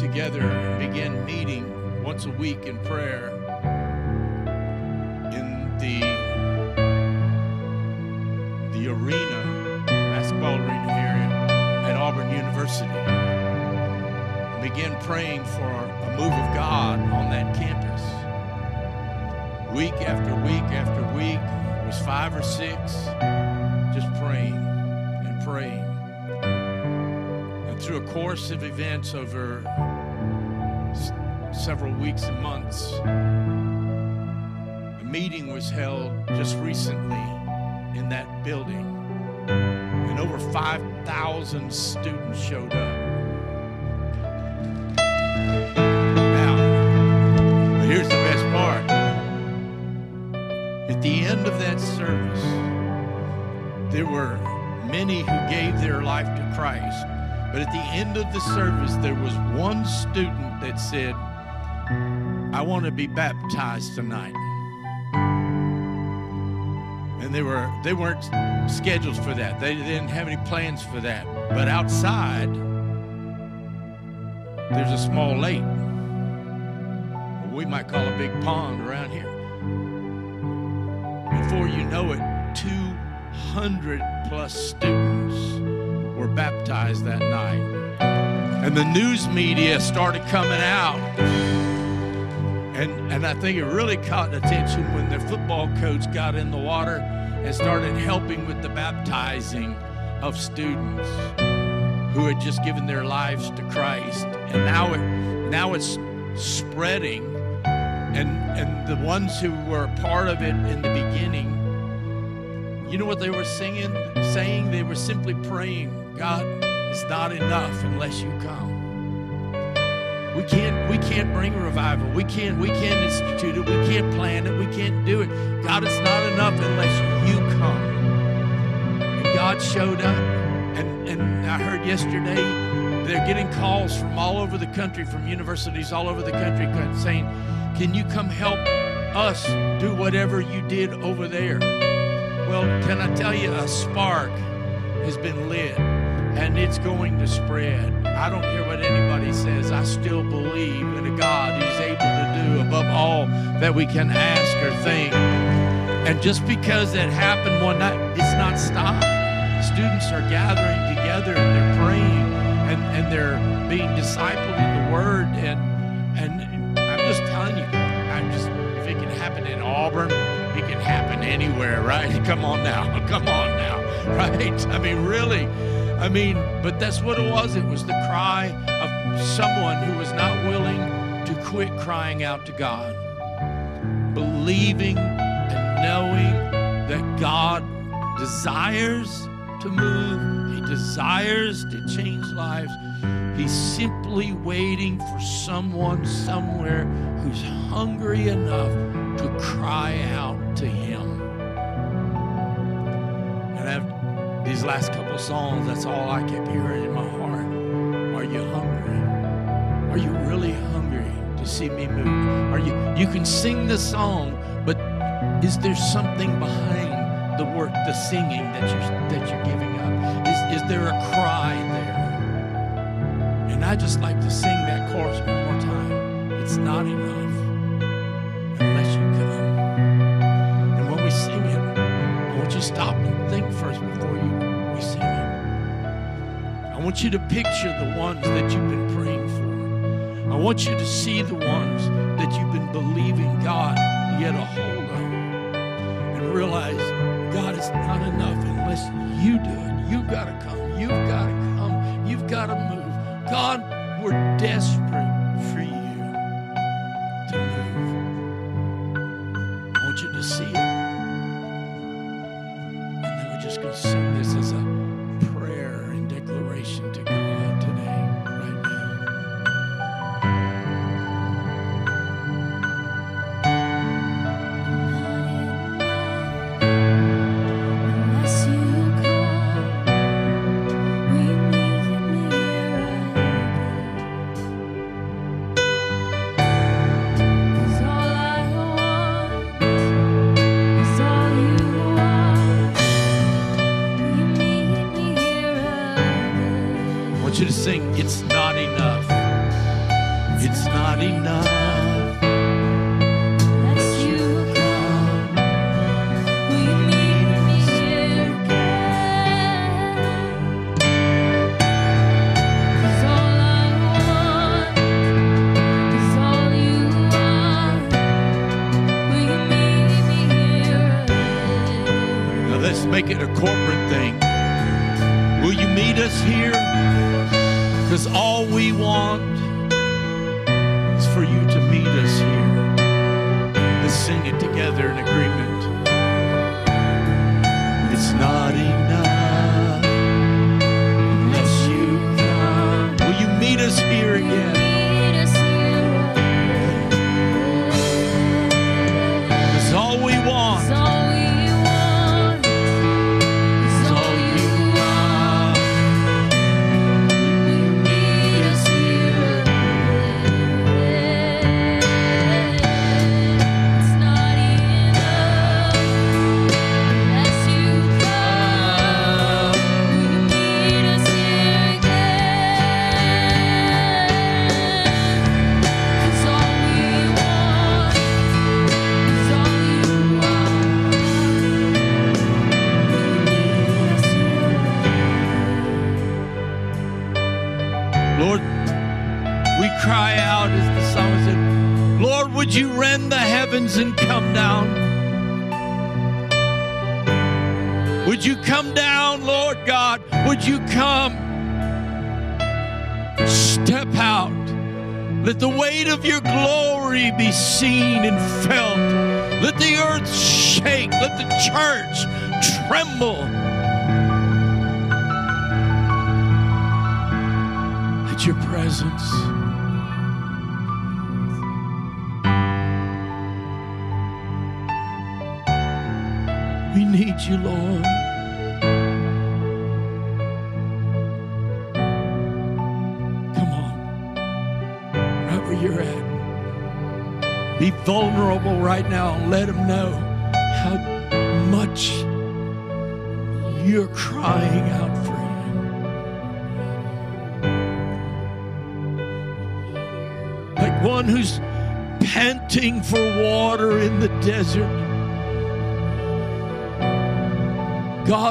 together and began meeting once a week in prayer in the the arena, basketball arena at Auburn University. And began praying for a move of God on that campus. Week after week after week, it was five or six, just praying and praying. And through a course of events over several weeks and months, a meeting was held just recently in that building, and over 5,000 students showed up. Now, here's the best part. At the end of that service, there were many who gave their life to Christ. But at the end of the service, there was one student that said, I want to be baptized tonight. And they were they weren't scheduled for that. They didn't have any plans for that. But outside, there's a small lake. We might call a big pond around here. Before you know it, 200 plus students were baptized that night. And the news media started coming out. And, and I think it really caught attention when their football coach got in the water and started helping with the baptizing of students who had just given their lives to Christ. And now it now it's spreading. And and the ones who were part of it in the beginning you know what they were singing saying? They were simply praying god it's not enough unless you come we can't we can't bring revival. We can't we can't institute it. We can't plan it. We can't do it. God it's not enough unless you come. And god showed up. And and i heard yesterday they're getting calls from all over the country from universities all over the country saying can you come help us do whatever you did over there? Well can i tell you a spark has been lit and it's going to spread i don't care what anybody says i still believe in a god who's able to do above all that we can ask or think. And just because that happened one night it's not stopped. Students are gathering together and they're praying and, and they're being discipled in the word. And and i'm just telling you i'm just if it can happen in auburn it can happen anywhere right? Come on now come on now right? I mean really i mean but that's what it was. It was the cry of someone who was not willing to quit crying out to god believing and knowing that god desires to move. He desires to change lives. He's simply waiting for someone somewhere who's hungry enough to cry out to him. These last couple songs, that's all I kept hearing in my heart. Are you hungry? Are you really hungry to see me move? Are you you can sing the song, but is there something behind the work, the singing that you're that you're giving up? Is is there a cry there? And I just like to sing that chorus one more time. It's not enough want you to picture the ones that you've been praying for. I want you to see the ones that you've been believing God to get a hold of. And realize God is not enough unless you do it. You've got to come. You've got to come. You've got to move. God, we're desperate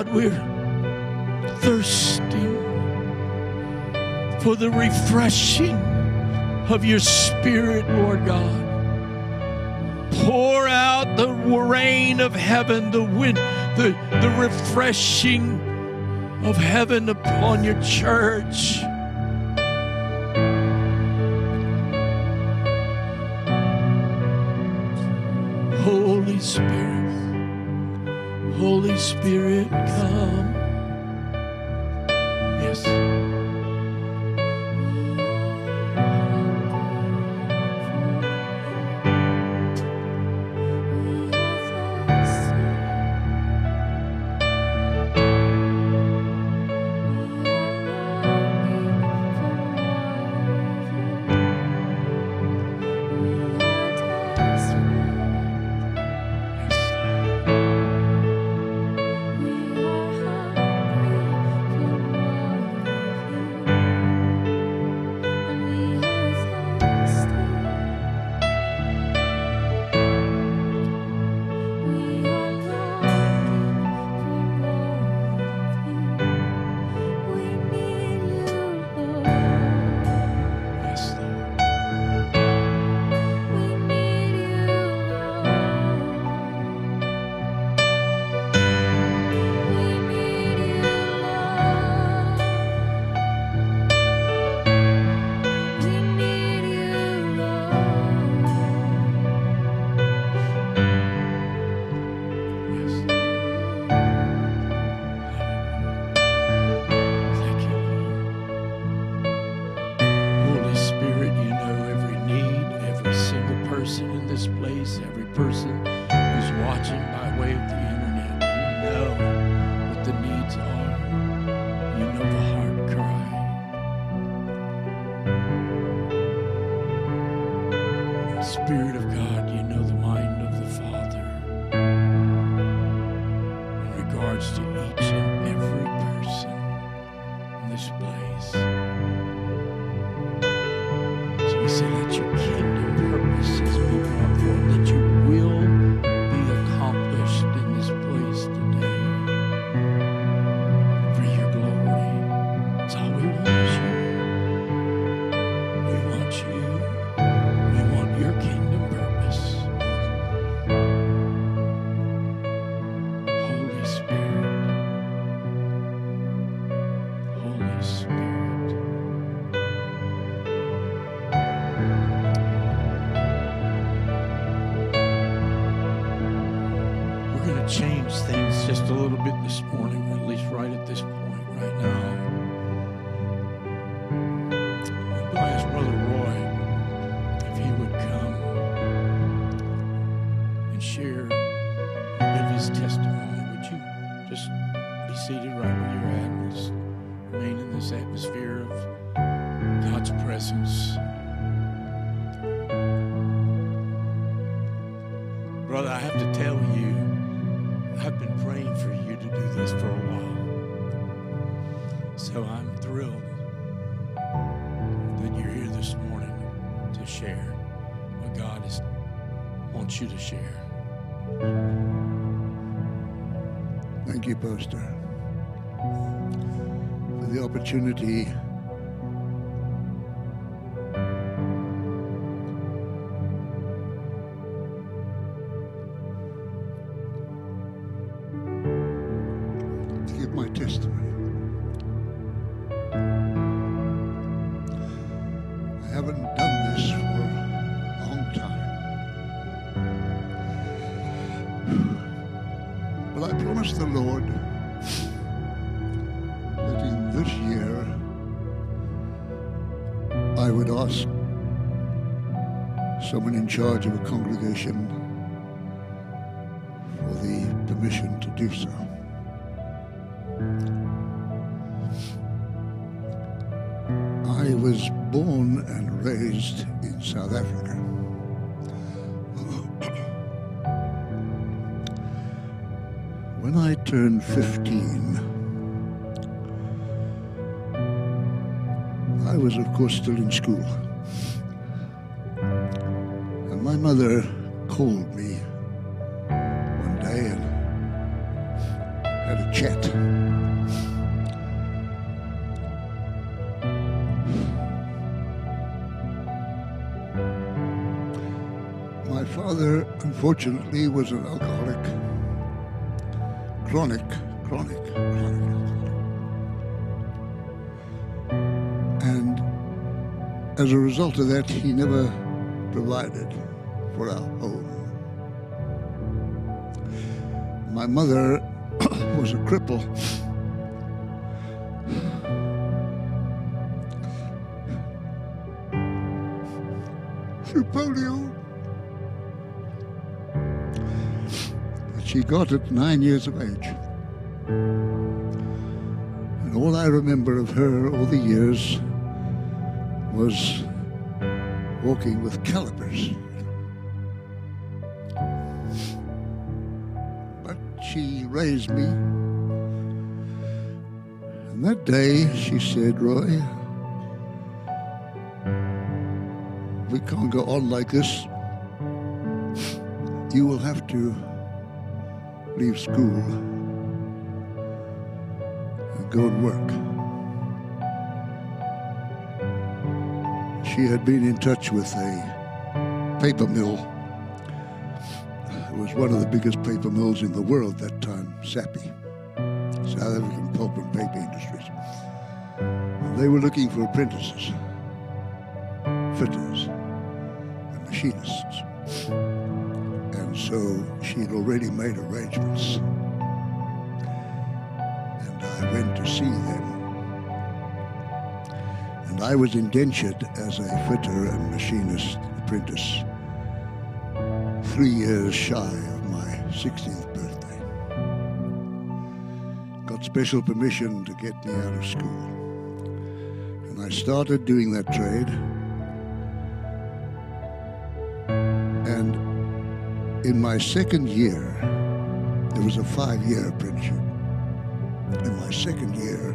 God, we're thirsting for the refreshing of your Spirit, Lord God. Pour out the rain of heaven, the wind, the, the refreshing of heaven upon your church. Holy Spirit. Holy Spirit, come. Opportunity charge of a congregation for the permission to do so. I was born and raised in South Africa. When I turned 15, I was, of course, still in school. Mother called me one day and had a chat. My father, unfortunately, was an alcoholic chronic, chronic, chronic. And as a result of that, he never provided for home. My mother was a cripple. Through polio. that she got at nine years of age. And all I remember of her all the years was walking with calipers. Raised me. And that day she said, Roy, we can't go on like this. You will have to leave school and go and work. She had been in touch with a paper mill. It was one of the biggest paper mills in the world that time, SAPPI, South African Pulp and Paper Industries. They were looking for apprentices, fitters, and machinists. And so she'd already made arrangements. And I went to see them. And I was indentured as a fitter and machinist apprentice three years shy of my 16th special permission to get me out of school. And I started doing that trade. And in my second year, there was a five year apprenticeship. In my second year,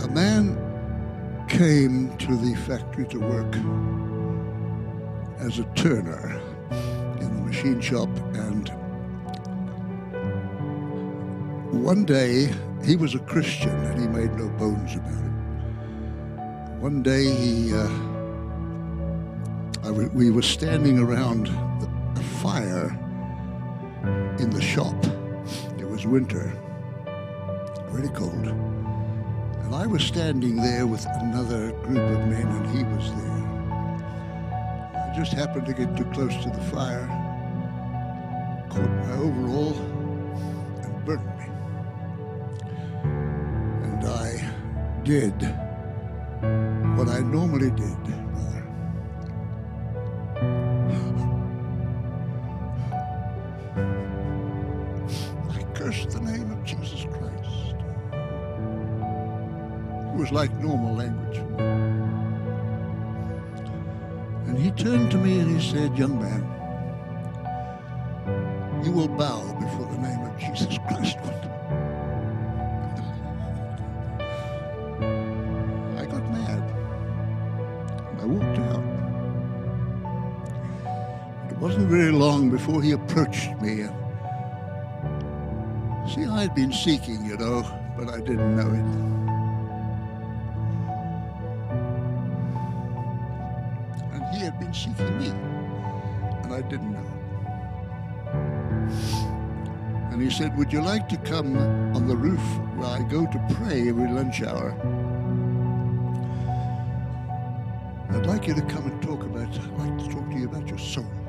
a man came to the factory to work as a turner in the machine shop one day he was a Christian and he made no bones about it. One day he uh, we were standing around a fire in the shop. It was winter, very cold. And I was standing there with another group of men, and he was there. I just happened to get too close to the fire, caught my overall, did what I normally did, approached me. And see, I'd been seeking, you know, but I didn't know it. And he had been seeking me, and I didn't know it. And he said, Would you like to come on the roof where I go to pray every lunch hour? I'd like you to come and talk about, I'd like to talk to you about your soul.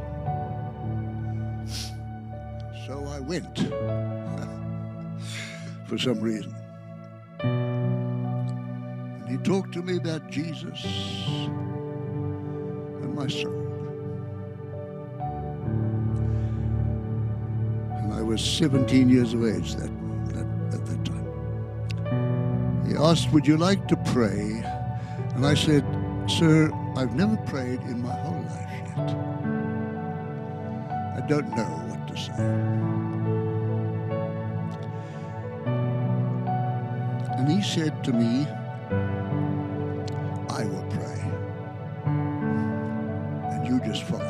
So I went for some reason. And he talked to me about Jesus and my soul. And I was 17 years of age that, that, at that time. He asked, Would you like to pray? And I said, Sir, I've never prayed in my whole life yet. I don't know And he said to me, I will pray. And you just follow.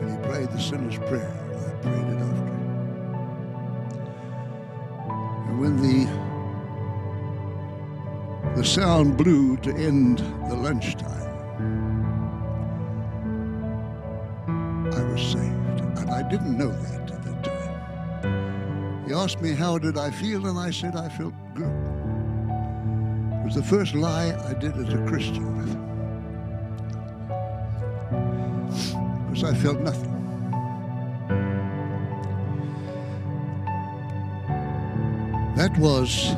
And he prayed the sinner's prayer. I prayed it after. And when the the sound blew to end the lunchtime, didn't know that at that time. He asked me how did I feel, and I said I felt good. It was the first lie I did as a Christian. Because I felt nothing. That was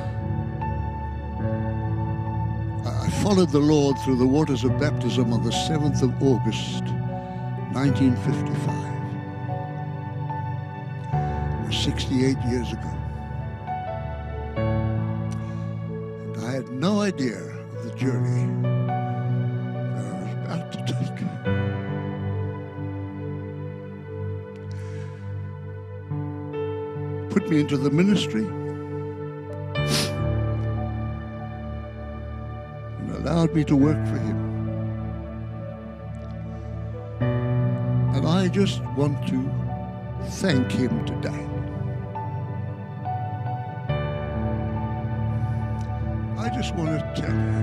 I followed the Lord through the waters of baptism on the 7th of August, 1955. 68 years ago. And I had no idea of the journey that I was about to take. Put me into the ministry. and allowed me to work for him. And I just want to thank him today. Want to tell him.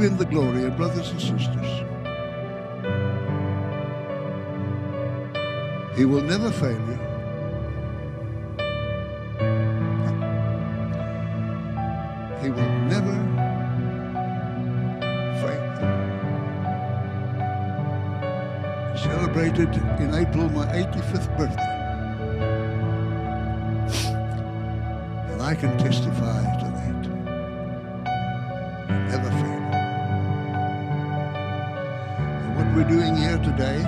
Give him the glory, and brothers and sisters, he will never fail you. He will never fail you. Celebrated in April my 85th birthday. And I can testify to that. Never we're doing here today?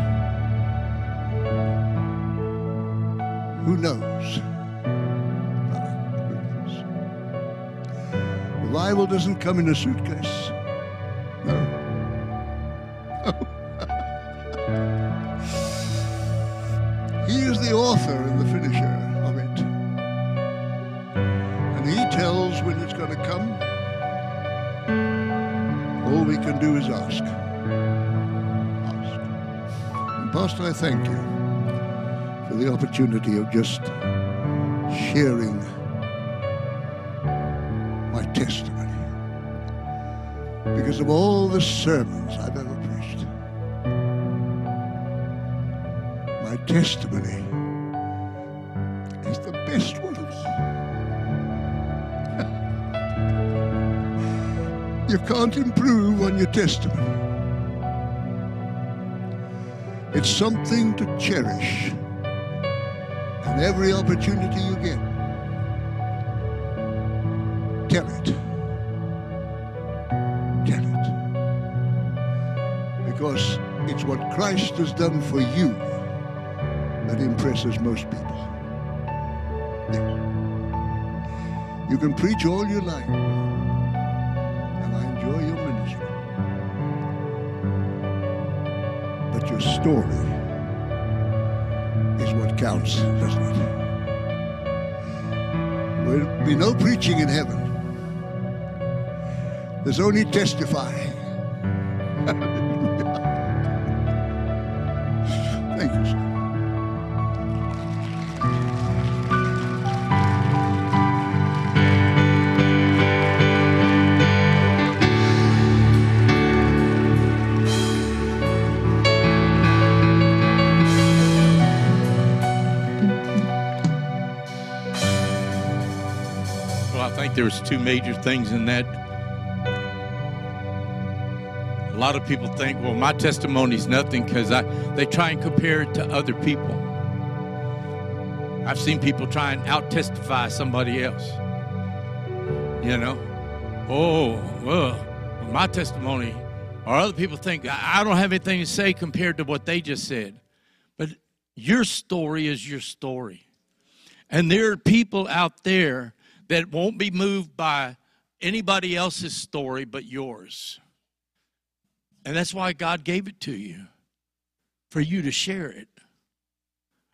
Who knows? Revival doesn't come in a suitcase. No. no. he is the author thank you for the opportunity of just sharing my testimony. Because of all the sermons I've ever preached, my testimony is the best one of all. you can't improve on your testimony. It's something to cherish. And every opportunity you get, tell it. Tell it. Because it's what Christ has done for you that impresses most people. Yes. You can preach all you like, story is what counts, doesn't it? There'll be no preaching in heaven. There's only testifying. Two major things in that. A lot of people think, well, my testimony is nothing because they try and compare it to other people. I've seen people try and out testify somebody else. You know, oh well, my testimony, or other people think I don't have anything to say compared to what they just said. But your story is your story. And there are people out there that won't be moved by anybody else's story but yours. And that's why God gave it to you, for you to share it.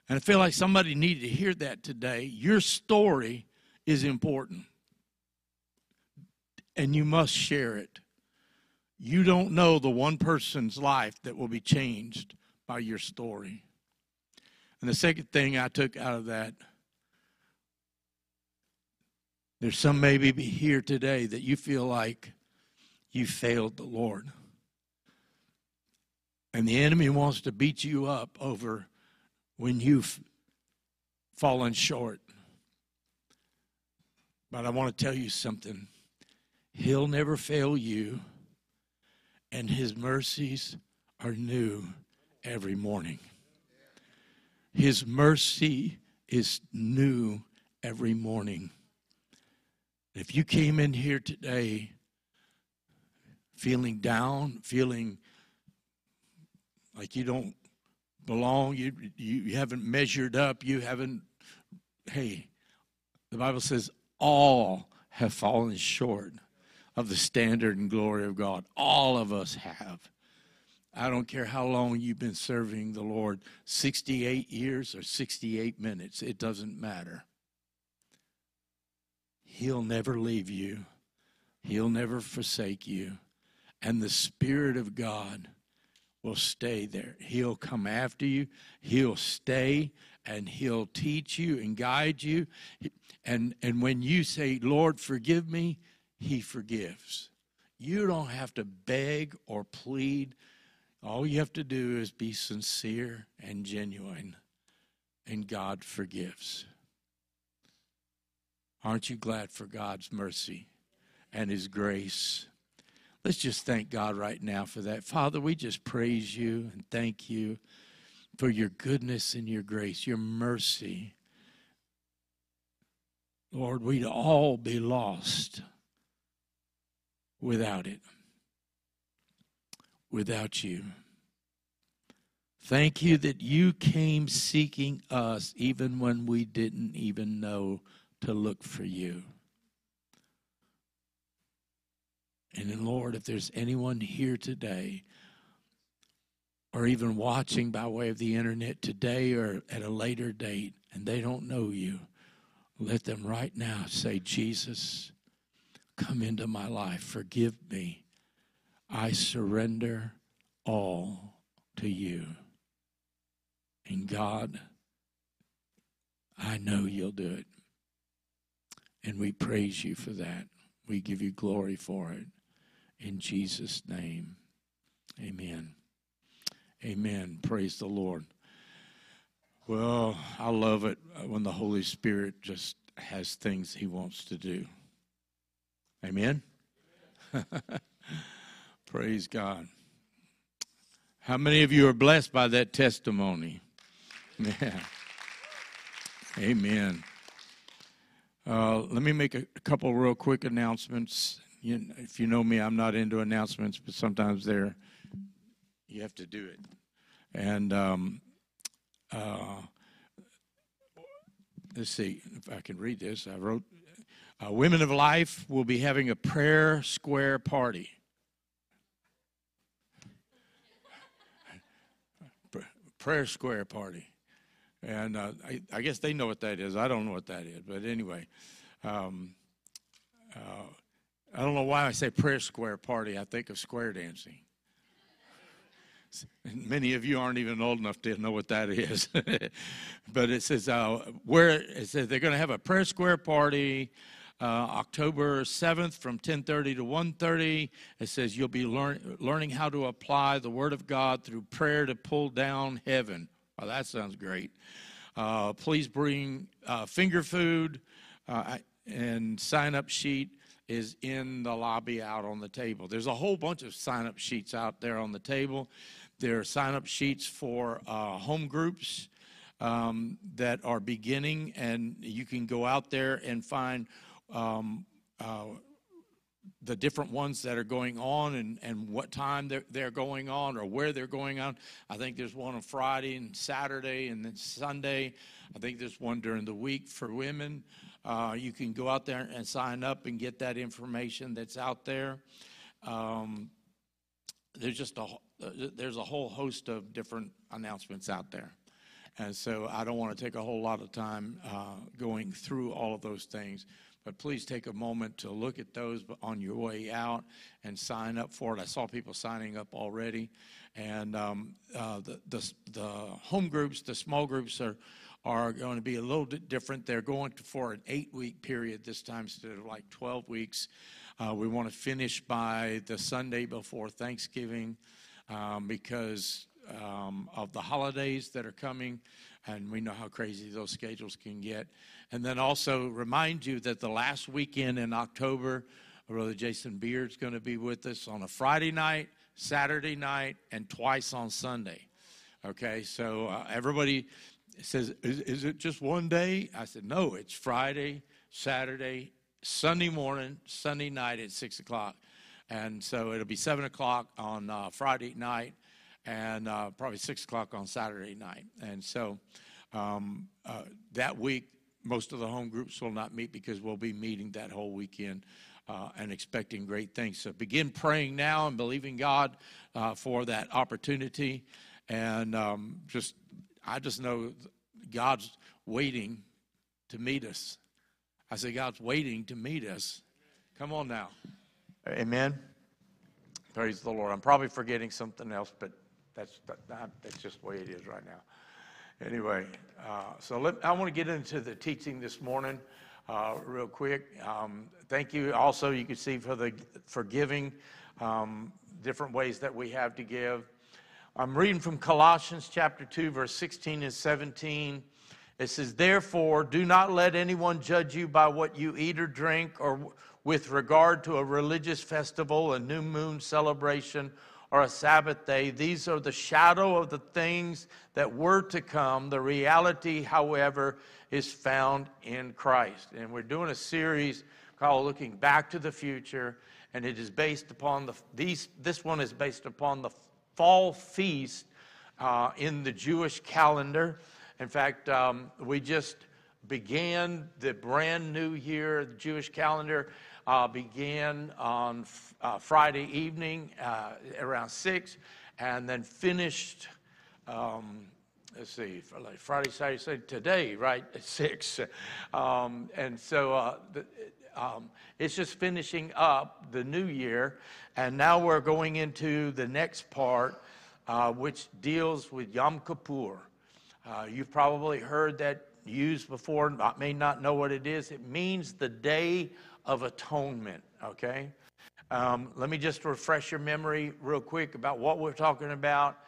And I feel like somebody needed to hear that today. Your story is important, and you must share it. You don't know the one person's life that will be changed by your story. And the second thing I took out of that there's some maybe here today that you feel like you failed the Lord. And the enemy wants to beat you up over when you've fallen short. But I want to tell you something. He'll never fail you, and his mercies are new every morning. His mercy is new every morning. If you came in here today feeling down, feeling like you don't belong, you, you haven't measured up, you haven't, hey, the Bible says all have fallen short of the standard and glory of God. All of us have. I don't care how long you've been serving the Lord 68 years or 68 minutes, it doesn't matter. He'll never leave you, He'll never forsake you. And the Spirit of God will stay there. He'll come after you, He'll stay, and He'll teach you and guide you. And, and when you say, Lord, forgive me, He forgives. You don't have to beg or plead. All you have to do is be sincere and genuine, and God forgives. Aren't you glad for God's mercy and His grace? Let's just thank God right now for that. Father, we just praise you and thank you for your goodness and your grace, your mercy. Lord, we'd all be lost without it, without you. Thank you that you came seeking us even when we didn't even know to look for you. And Lord, if there's anyone here today or even watching by way of the internet today or at a later date and they don't know you, let them right now say, Jesus, come into my life. Forgive me. I surrender all to you. And God, I know you'll do it. And we praise you for that. We give you glory for it. In Jesus' name, amen. Amen. Praise the Lord. Well, I love it when the Holy Spirit just has things he wants to do. Amen. Praise God. How many of you are blessed by that testimony? Yeah. Amen. Uh, let me make a, couple real quick announcements. You, if you know me, I'm not into announcements, but sometimes they're you have to do it. And um, uh, let's see if I can read this. I wrote, uh, Women of Life will be having a prayer square party. Prayer square party. And uh, I, I guess they know what that is. I don't know what that is. But anyway, um, uh, I don't know why I say prayer square party. I think of square dancing. Many of you aren't even old enough to know what that is. but it says uh, where it says they're going to have a prayer square party uh, October 7th from 10:30 to 1:30. It says you'll be learn, learning how to apply the Word of God through prayer to pull down heaven. Well, that sounds great. Uh, please bring uh, finger food uh, and sign up sheet is in the lobby out on the table. There's a whole bunch of sign up sheets out there on the table. There are sign up sheets for uh, home groups um, that are beginning, and you can go out there and find um, uh, the different ones that are going on and, and what time they're, they're going on or where they're going on. I think there's one on Friday and Saturday and then Sunday. I think there's one during the week for women. Uh, you can go out there and sign up and get that information that's out there. Um, there's just a there's a whole host of different announcements out there, and so I don't want to take a whole lot of time uh, going through all of those things. But please take a moment to look at those on your way out and sign up for it. I saw people signing up already, and um, uh, the, the the home groups, the small groups are are going to be a little bit different. They're going to, for an eight week period this time instead of like 12 weeks. Uh, we want to finish by the Sunday before Thanksgiving um, because um, of the holidays that are coming, and we know how crazy those schedules can get. And then also remind you that the last weekend in October, Brother Jason Beard's going to be with us on a Friday night, Saturday night, and twice on Sunday. Okay, so uh, everybody says, is, is it just one day? I said, No, it's Friday, Saturday, Sunday morning, Sunday night at 6 o'clock. And so it'll be 7 o'clock on uh, Friday night and uh, probably 6 o'clock on Saturday night. And so um, uh, that week, most of the home groups will not meet because we'll be meeting that whole weekend. Uh, and expecting great things. So begin praying now and believing God uh, for that opportunity. And um, just, I just know God's waiting to meet us. I say, God's waiting to meet us. Come on now. Amen. Praise the Lord. I'm probably forgetting something else, but that's that, that's just the way it is right now. Anyway, uh, so let, I want to get into the teaching this morning uh, real quick. Um, thank you. Also, you can see for the for giving, um, different ways that we have to give. I'm reading from Colossians chapter 2, verse 16 and 17. It says, Therefore, do not let anyone judge you by what you eat or drink, or with regard to a religious festival, a new moon celebration, or a Sabbath day. These are the shadow of the things that were to come. The reality, however, is found in Christ. And we're doing a series called Looking Back to the Future, and it is based upon the, these, this one is based upon the fall feast uh, in the Jewish calendar. In fact, um, we just began the brand new year, the Jewish calendar uh, began on uh, Friday evening uh, around 6 and then finished, um, let's see, Friday, Saturday, Sunday, today, right, at 6. Um, and so uh, the, um, it's just finishing up the new year. And now we're going into the next part, uh, which deals with Yom Kippur. Uh, you've probably heard that used before, may not know what it is. It means the day of atonement, okay? Um, let me just refresh your memory real quick about what we're talking about.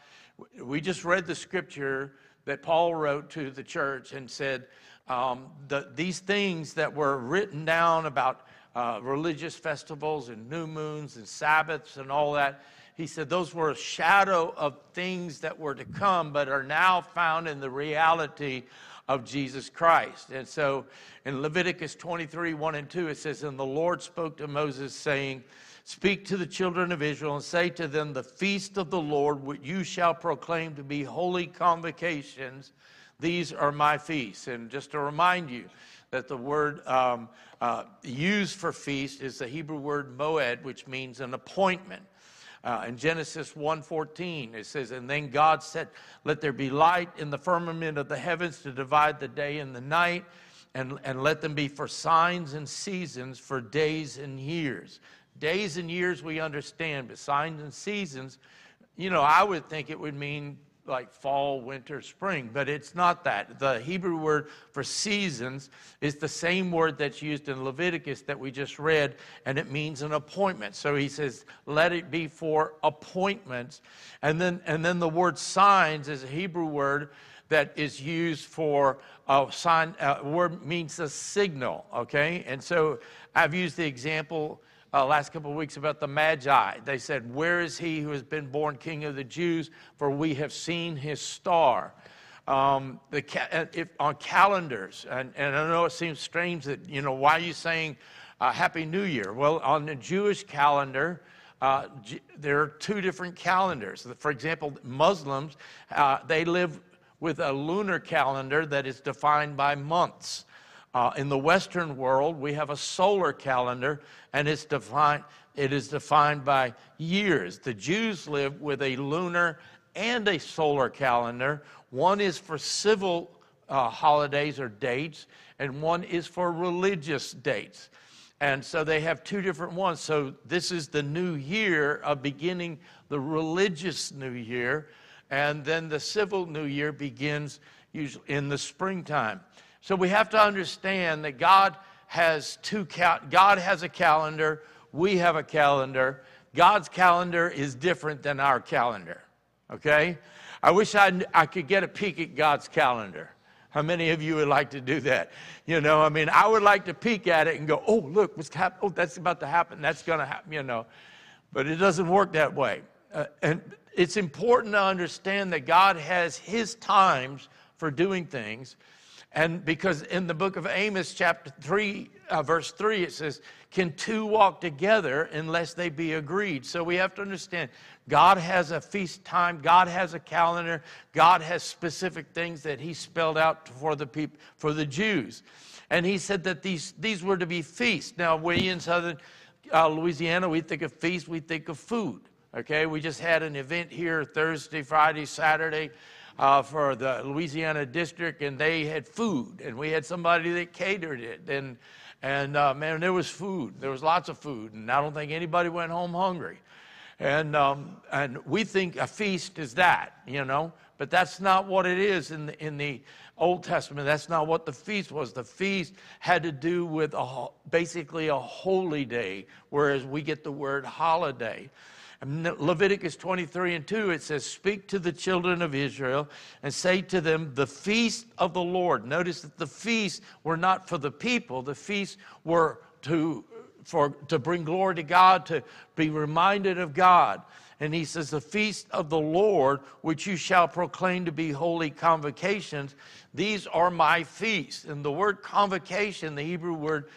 We just read the scripture that Paul wrote to the church and said, um, the, these things that were written down about uh, religious festivals and new moons and Sabbaths and all that, he said those were a shadow of things that were to come, but are now found in the reality of Jesus Christ. And so in Leviticus 23 1 and 2, it says, And the Lord spoke to Moses, saying, Speak to the children of Israel and say to them, The feast of the Lord, which you shall proclaim to be holy convocations, these are my feasts. And just to remind you that the word um, uh, used for feast is the Hebrew word moed, which means an appointment. Uh, in Genesis 1:14, it says, "And then God said, Let there be light in the firmament of the heavens to divide the day and the night, and, and let them be for signs and seasons, for days and years." Days and years we understand, but signs and seasons, you know, I would think it would mean like fall, winter, spring, but it's not that. The Hebrew word for seasons is the same word that's used in Leviticus that we just read, and it means an appointment. So he says, let it be for appointments. And then, and then the word signs is a Hebrew word that is used for a sign, a word means a signal, okay? And so I've used the example uh, last couple of weeks about the Magi. They said, Where is he who has been born King of the Jews? For we have seen his star. Um, the ca- if, on calendars, and, and I know it seems strange that, you know, why are you saying uh, Happy New Year? Well, on the Jewish calendar, uh, there are two different calendars. For example, Muslims, uh, they live with a lunar calendar that is defined by months. Uh, in the Western world, we have a solar calendar, and it's defined, it is defined by years. The Jews live with a lunar and a solar calendar. One is for civil uh, holidays or dates, and one is for religious dates. And so they have two different ones. So this is the new year of beginning the religious new year, and then the civil new year begins usually in the springtime. So we have to understand that God has two cal- God has a calendar, we have a calendar. God's calendar is different than our calendar. Okay? I wish I, I could get a peek at God's calendar. How many of you would like to do that? You know, I mean, I would like to peek at it and go, oh, look, what's happening? Oh, that's about to happen. That's going to happen, you know. But it doesn't work that way. Uh, and it's important to understand that God has His times for doing things. And because in the book of Amos, chapter 3, uh, verse 3, it says, Can two walk together unless they be agreed? So we have to understand God has a feast time, God has a calendar, God has specific things that He spelled out for the people, for the Jews. And He said that these, these were to be feasts. Now, we in southern uh, Louisiana, we think of feast, we think of food. Okay, we just had an event here Thursday, Friday, Saturday uh, for the Louisiana district, and they had food, and we had somebody that catered it, and and uh, man, there was food. There was lots of food, and I don't think anybody went home hungry. And um, and we think a feast is that, you know, but that's not what it is in the in the Old Testament. That's not what the feast was. The feast had to do with a, basically a holy day, whereas we get the word holiday. Leviticus 23 and 2, it says, Speak to the children of Israel and say to them, The feast of the Lord. Notice that the feasts were not for the people, the feasts were to, for, to bring glory to God, to be reminded of God. And he says, The feast of the Lord, which you shall proclaim to be holy convocations, these are my feasts. And the word convocation, the Hebrew word,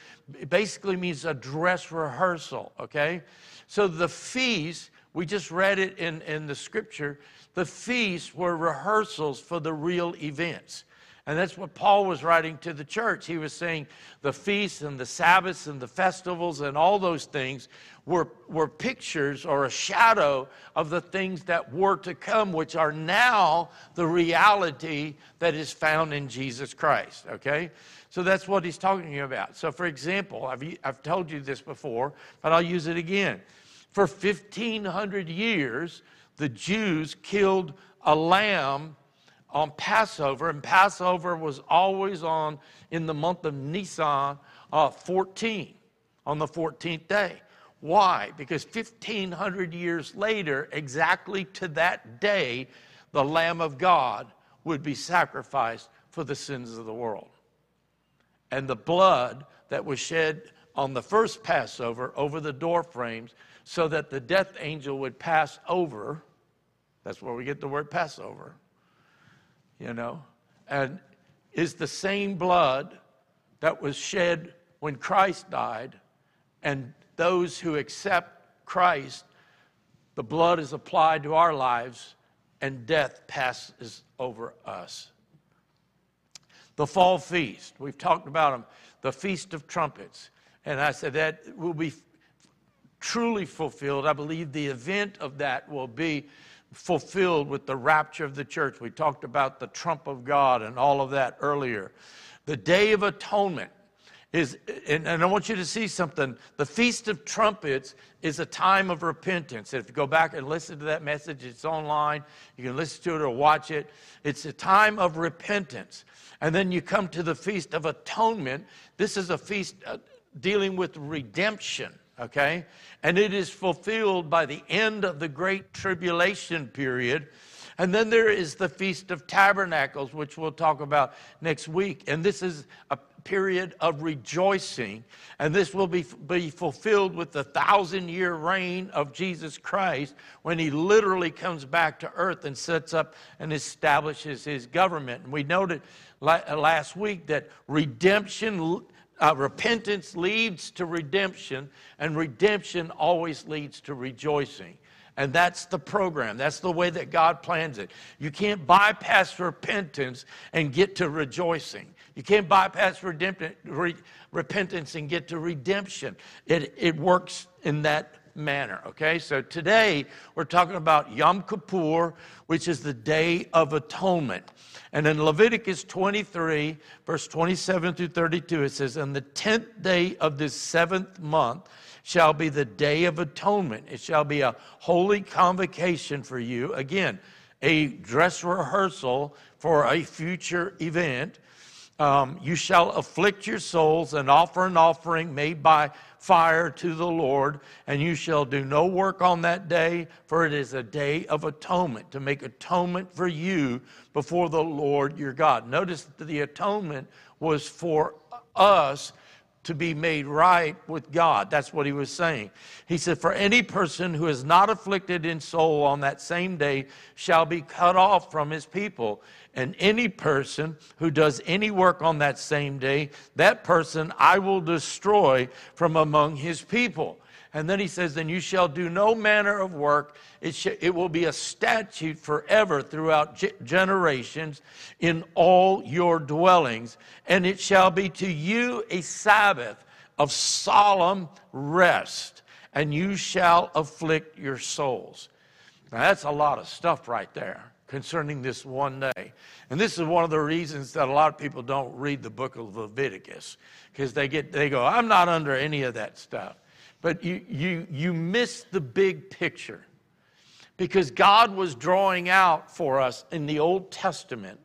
basically means a dress rehearsal, okay? So the feast We just read it in, in the scripture. The feasts were rehearsals for the real events. And that's what Paul was writing to the church. He was saying the feasts and the Sabbaths and the festivals and all those things were, were pictures or a shadow of the things that were to come, which are now the reality that is found in Jesus Christ. Okay? So that's what he's talking to you about. So, for example, I've, I've told you this before, but I'll use it again. For 1,500 years, the Jews killed a lamb on Passover, and Passover was always on in the month of Nisan uh, 14, on the 14th day. Why? Because 1,500 years later, exactly to that day, the Lamb of God would be sacrificed for the sins of the world. And the blood that was shed on the first Passover over the door frames so that the death angel would pass over. That's where we get the word Passover you know, and is the same blood that was shed when Christ died, and those who accept Christ, the blood is applied to our lives, and death passes over us. The fall feast, we've talked about them, the Feast of Trumpets. And I said that will be truly fulfilled. I believe the event of that will be fulfilled with the rapture of the church. We talked about the trump of God and all of that earlier. The Day of Atonement is, and, I want you to see something. The Feast of Trumpets is a time of repentance. If you go back and listen to that message, it's online. You can listen to it or watch it. It's a time of repentance. And then you come to the Feast of Atonement. This is a feast uh, dealing with redemption okay? And it is fulfilled by the end of the Great Tribulation period. And then there is the Feast of Tabernacles, which we'll talk about next week. And this is a period of rejoicing. And this will be, be fulfilled with the thousand year reign of Jesus Christ when he literally comes back to earth and sets up and establishes his government. And we noted last week that redemption uh, repentance leads to redemption, and redemption always leads to rejoicing. And that's the program. That's the way that God plans it. You can't bypass repentance and get to rejoicing. You can't bypass re- repentance and get to redemption. It, it works in that manner, okay? So today we're talking about Yom Kippur, which is the Day of Atonement. And in Leviticus 23, verse 27 through 32, it says, And the tenth day of this seventh month shall be the day of atonement. It shall be a holy convocation for you. Again, a dress rehearsal for a future event. Um, you shall afflict your souls and offer an offering made by fire to the Lord, and you shall do no work on that day, for it is a day of atonement, to make atonement for you before the Lord your God. Notice that the atonement was for us to be made right with God. That's what he was saying. He said, For any person who is not afflicted in soul on that same day shall be cut off from his people. And any person who does any work on that same day, that person I will destroy from among his people. And then he says, Then you shall do no manner of work. It, sh- it will be a statute forever throughout ge- generations in all your dwellings. And it shall be to you a Sabbath of solemn rest, and you shall afflict your souls. Now, that's a lot of stuff right there concerning this one day. And this is one of the reasons that a lot of people don't read the book of Leviticus because they get they go, I'm not under any of that stuff. But you you you miss the big picture. Because God was drawing out for us in the Old Testament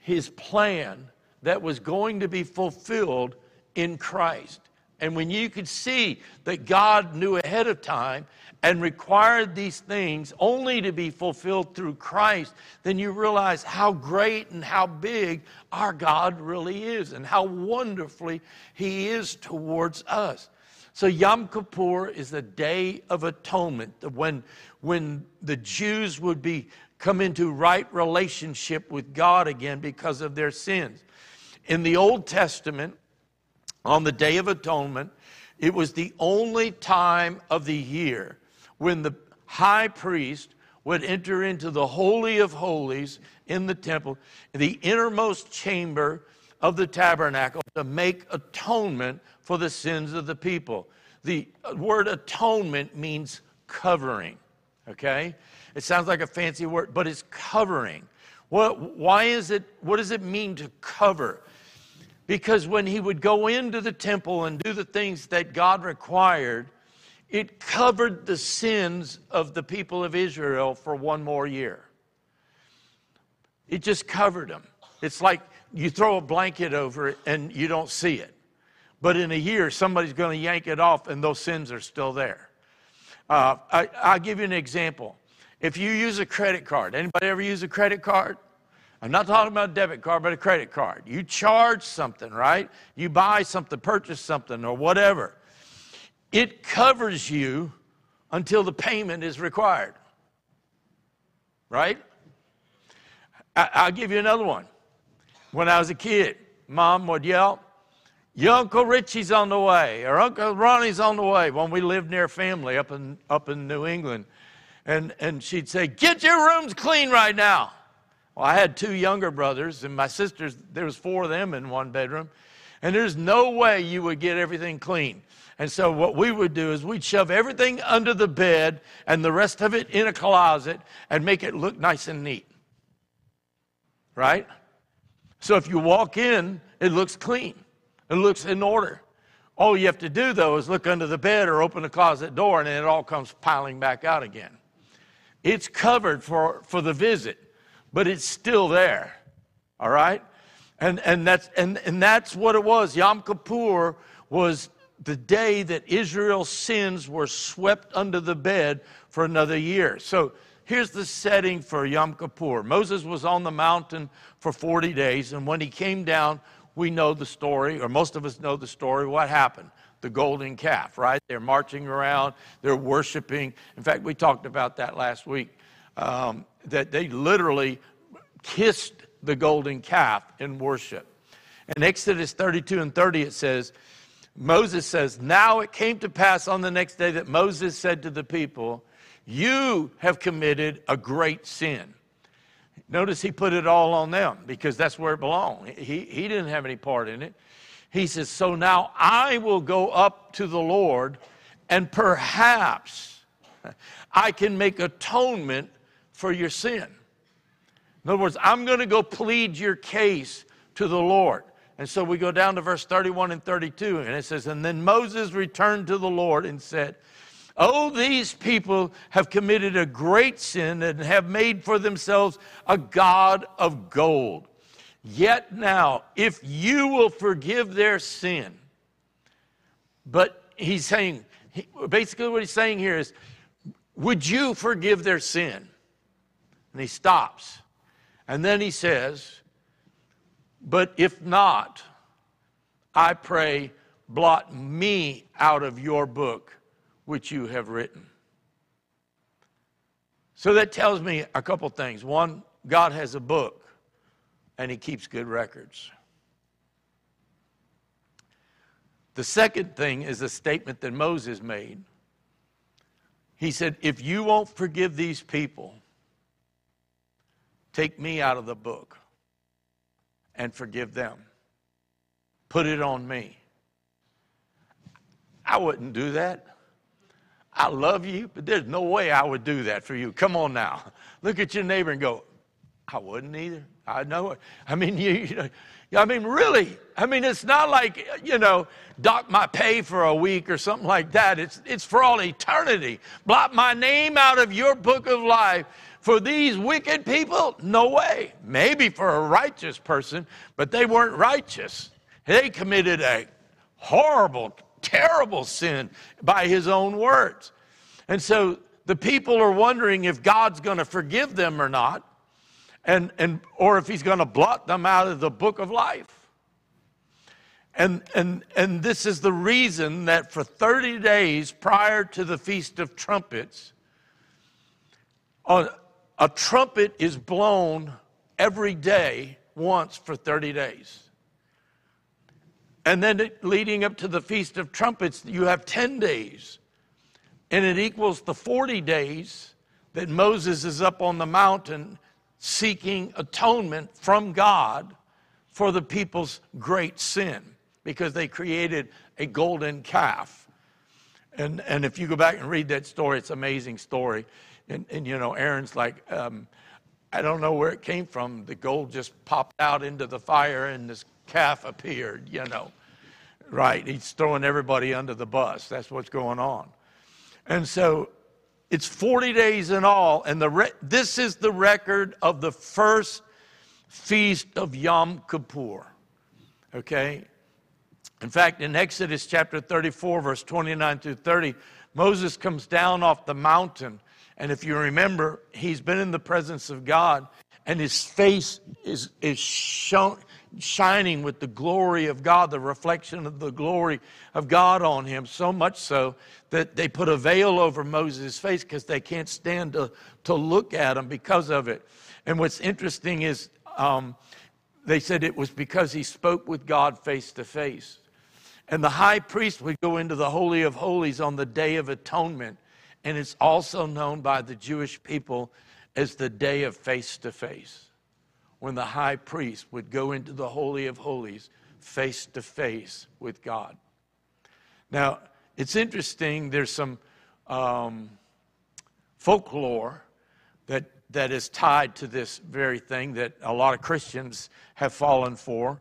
his plan that was going to be fulfilled in Christ. And when you could see that God knew ahead of time and required these things only to be fulfilled through Christ, then you realize how great and how big our God really is and how wonderfully He is towards us. So Yom Kippur is the day of atonement, when, when the Jews would be come into right relationship with God again because of their sins. In the Old Testament, on the Day of Atonement, it was the only time of the year when the high priest would enter into the Holy of Holies in the temple, the innermost chamber of the tabernacle, to make atonement for the sins of the people. The word atonement means covering, okay? It sounds like a fancy word, but it's covering. What, why is it, what does it mean to cover? Because when he would go into the temple and do the things that God required, it covered the sins of the people of Israel for one more year. It just covered them. It's like you throw a blanket over it and you don't see it. But in a year, somebody's going to yank it off and those sins are still there. Uh, I, I'll give you an example. If you use a credit card, anybody ever use a credit card? I'm not talking about a debit card, but a credit card. You charge something, right? You buy something, purchase something, or whatever. It covers you until the payment is required, right? I, will give you another one. When I was a kid, mom would yell, Your Uncle Richie's on the way, or Uncle Ronnie's on the way when we lived near family up in, up in New England. And, and she'd say, Get your rooms clean right now. Well, I had two younger brothers, and my sisters, there was four of them in one bedroom. And there's no way you would get everything clean. And so what we would do is we'd shove everything under the bed and the rest of it in a closet and make it look nice and neat. Right? So if you walk in, it looks clean. It looks in order. All you have to do though is look under the bed or open the closet door and then it all comes piling back out again. It's covered for, for the visit, but it's still there. All right? And, and, that's, and, and that's what it was. Yom Kippur was the day that Israel's sins were swept under the bed for another year. So here's the setting for Yom Kippur. Moses was on the mountain for 40 days, and when he came down, we know the story, or most of us know the story. What happened? The golden calf, right? They're marching around, they're worshiping. In fact, we talked about that last week, um, that they literally kissed the golden calf in worship. In Exodus 32 and 30, it says, Moses says, Now it came to pass on the next day that Moses said to the people, You have committed a great sin. Notice he put it all on them because that's where it belonged. He, he didn't have any part in it. He says, So now I will go up to the Lord and perhaps I can make atonement for your sin. In other words, I'm going to go plead your case to the Lord. And so we go down to verse 31 and 32, and it says, And then Moses returned to the Lord and said, Oh, these people have committed a great sin and have made for themselves a God of gold. Yet now, if you will forgive their sin, but he's saying, basically what he's saying here is, would you forgive their sin? And he stops. And then he says, but if not, I pray, blot me out of your book which you have written. So that tells me a couple things. One, God has a book and he keeps good records. The second thing is a statement that Moses made. He said, If you won't forgive these people, take me out of the book and forgive them. Put it on me. I wouldn't do that. I love you, but there's no way I would do that for you. Come on now. Look at your neighbor and go, I wouldn't either. I know it. I mean, you, you know, I mean, really. I mean, it's not like, you know, dock my pay for a week or something like that. It's, it's for all eternity. Blot my name out of your book of life for these wicked people? No way. Maybe for a righteous person, but they weren't righteous. They committed a horrible, terrible sin by his own words. And so the people are wondering if God's going to forgive them or not, and, and, or if he's going to blot them out of the book of life. And, and, and this is the reason that for 30 days prior to the Feast of Trumpets, on, a trumpet is blown every day once for 30 days. And then leading up to the Feast of Trumpets, you have 10 days And it equals the 40 days that Moses is up on the mountain seeking atonement from God for the people's great sin because they created a golden calf. And, and if you go back and read that story, it's an amazing story. And, and you know, Aaron's like, um, I don't know where it came from. The gold just popped out into the fire and this calf appeared, you know. Right, he's throwing everybody under the bus. That's what's going on. And so it's 40 days in all, and the re- this is the record of the first feast of Yom Kippur. Okay? In fact, in Exodus chapter 34, verse 29 through 30, Moses comes down off the mountain. And if you remember, he's been in the presence of God, and his face is, is shown, shining with the glory of God, the reflection of the glory of God on him, so much so that they put a veil over Moses' face because they can't stand to, to look at him because of it. And what's interesting is um, they said it was because he spoke with God face to face. And the high priest would go into the Holy of Holies on the Day of Atonement. And it's also known by the Jewish people as the Day of Face to Face when the high priest would go into the Holy of Holies face to face with God. Now, it's interesting, there's some um, folklore that, that is tied to this very thing that a lot of Christians have fallen for.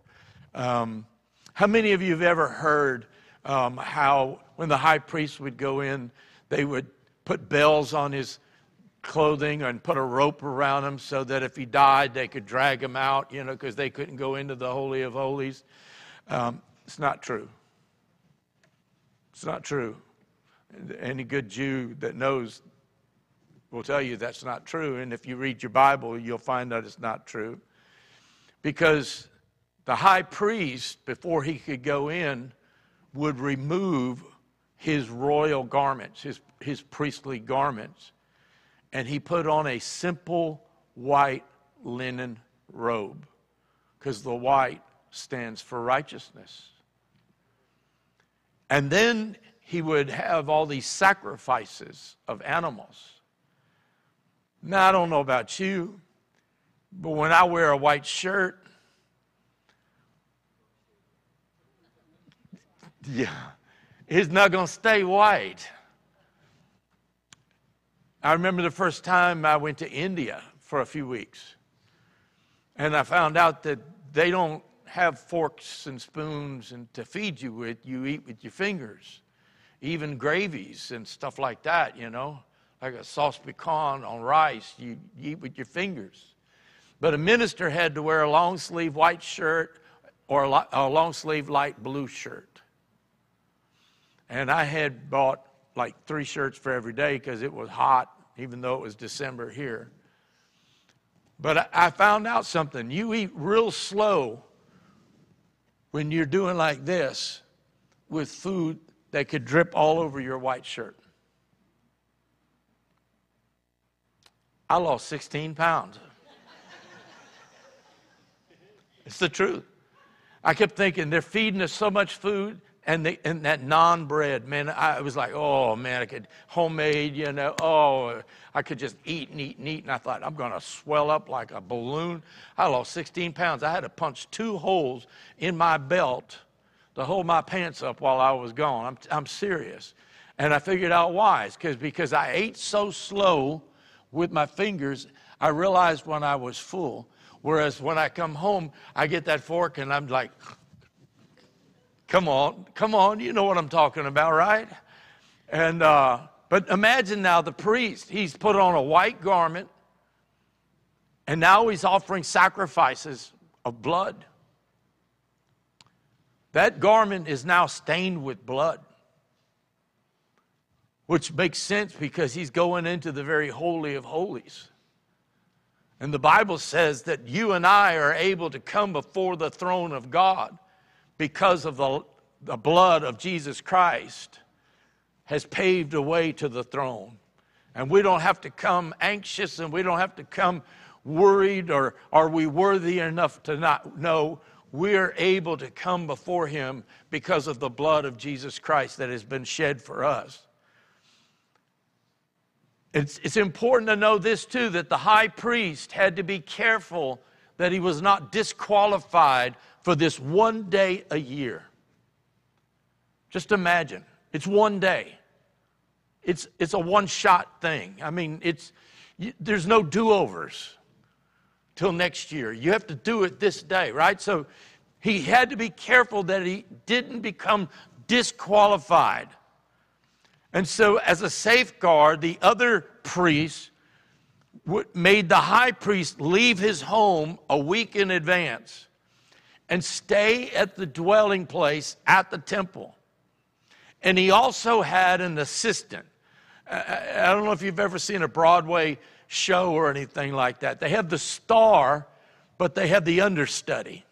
Um, how many of you have ever heard um, how when the high priest would go in, they would put bells on his clothing and put a rope around him so that if he died, they could drag him out, you know, because they couldn't go into the Holy of Holies. Um, it's not true. It's not true. Any good Jew that knows will tell you that's not true. And if you read your Bible, you'll find that it's not true. Because the high priest, before he could go in, would remove his royal garments, his, his priestly garments and he put on a simple white linen robe because the white stands for righteousness. And then he would have all these sacrifices of animals. Now, I don't know about you, but when I wear a white shirt, yeah, it's not going to stay white. I remember the first time I went to India for a few weeks, and I found out that they don't have forks and spoons and to feed you with. You eat with your fingers, even gravies and stuff like that. You know, like a sauce piquant on rice, you, eat with your fingers. But a minister had to wear a long sleeve white shirt or a long sleeve light blue shirt. And I had bought like three shirts for every day because it was hot even though it was December here. But I found out something. You eat real slow when you're doing like this with food that could drip all over your white shirt. I lost 16 pounds. it's the truth. I kept thinking they're feeding us so much food and, the, and that naan bread, man, I was like, oh man, I could homemade, you know, oh, I could just eat and eat and eat. And I thought, I'm going to swell up like a balloon. I lost 16 pounds. I had to punch two holes in my belt to hold my pants up while I was gone. I'm, I'm serious. And I figured out why. It's because because I ate so slow with my fingers, I realized when I was full. Whereas when I come home, I get that fork and I'm like, Come on, come on, you know what I'm talking about, right? And uh, but imagine now the priest, he's put on a white garment, and now he's offering sacrifices of blood. That garment is now stained with blood, which makes sense because he's going into the very holy of holies. And the Bible says that you and I are able to come before the throne of God because of the, the blood of Jesus Christ, has paved a way to the throne. And we don't have to come anxious and we don't have to come worried or are we worthy enough to not know we're able to come before him because of the blood of Jesus Christ that has been shed for us. It's, it's important to know this too that the high priest had to be careful that he was not disqualified for this one day a year. Just imagine, it's one day. It's, it's a one shot thing. I mean, it's, you, there's no do overs till next year. You have to do it this day, right? So he had to be careful that he didn't become disqualified. And so, as a safeguard, the other priests made the high priest leave his home a week in advance and stay at the dwelling place at the temple. And he also had an assistant. I don't know if you've ever seen a Broadway show or anything like that. They have the star, but they have the understudy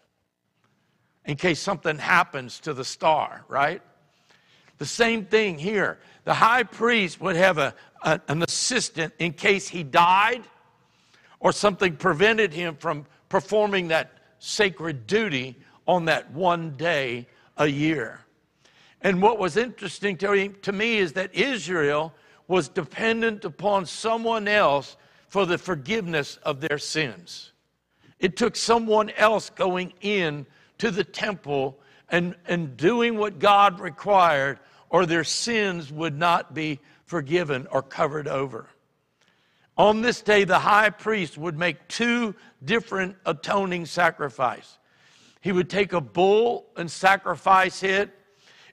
in case something happens to the star, right? The same thing here. The high priest would have a, a, an assistant in case he died or something prevented him from performing that sacred duty on that one day a year. And what was interesting to, me is that Israel was dependent upon someone else for the forgiveness of their sins. It took someone else going in to the temple and, and doing what God required, or their sins would not be forgiven or covered over. On this day, the high priest would make two different atoning sacrifices. He would take a bull and sacrifice it,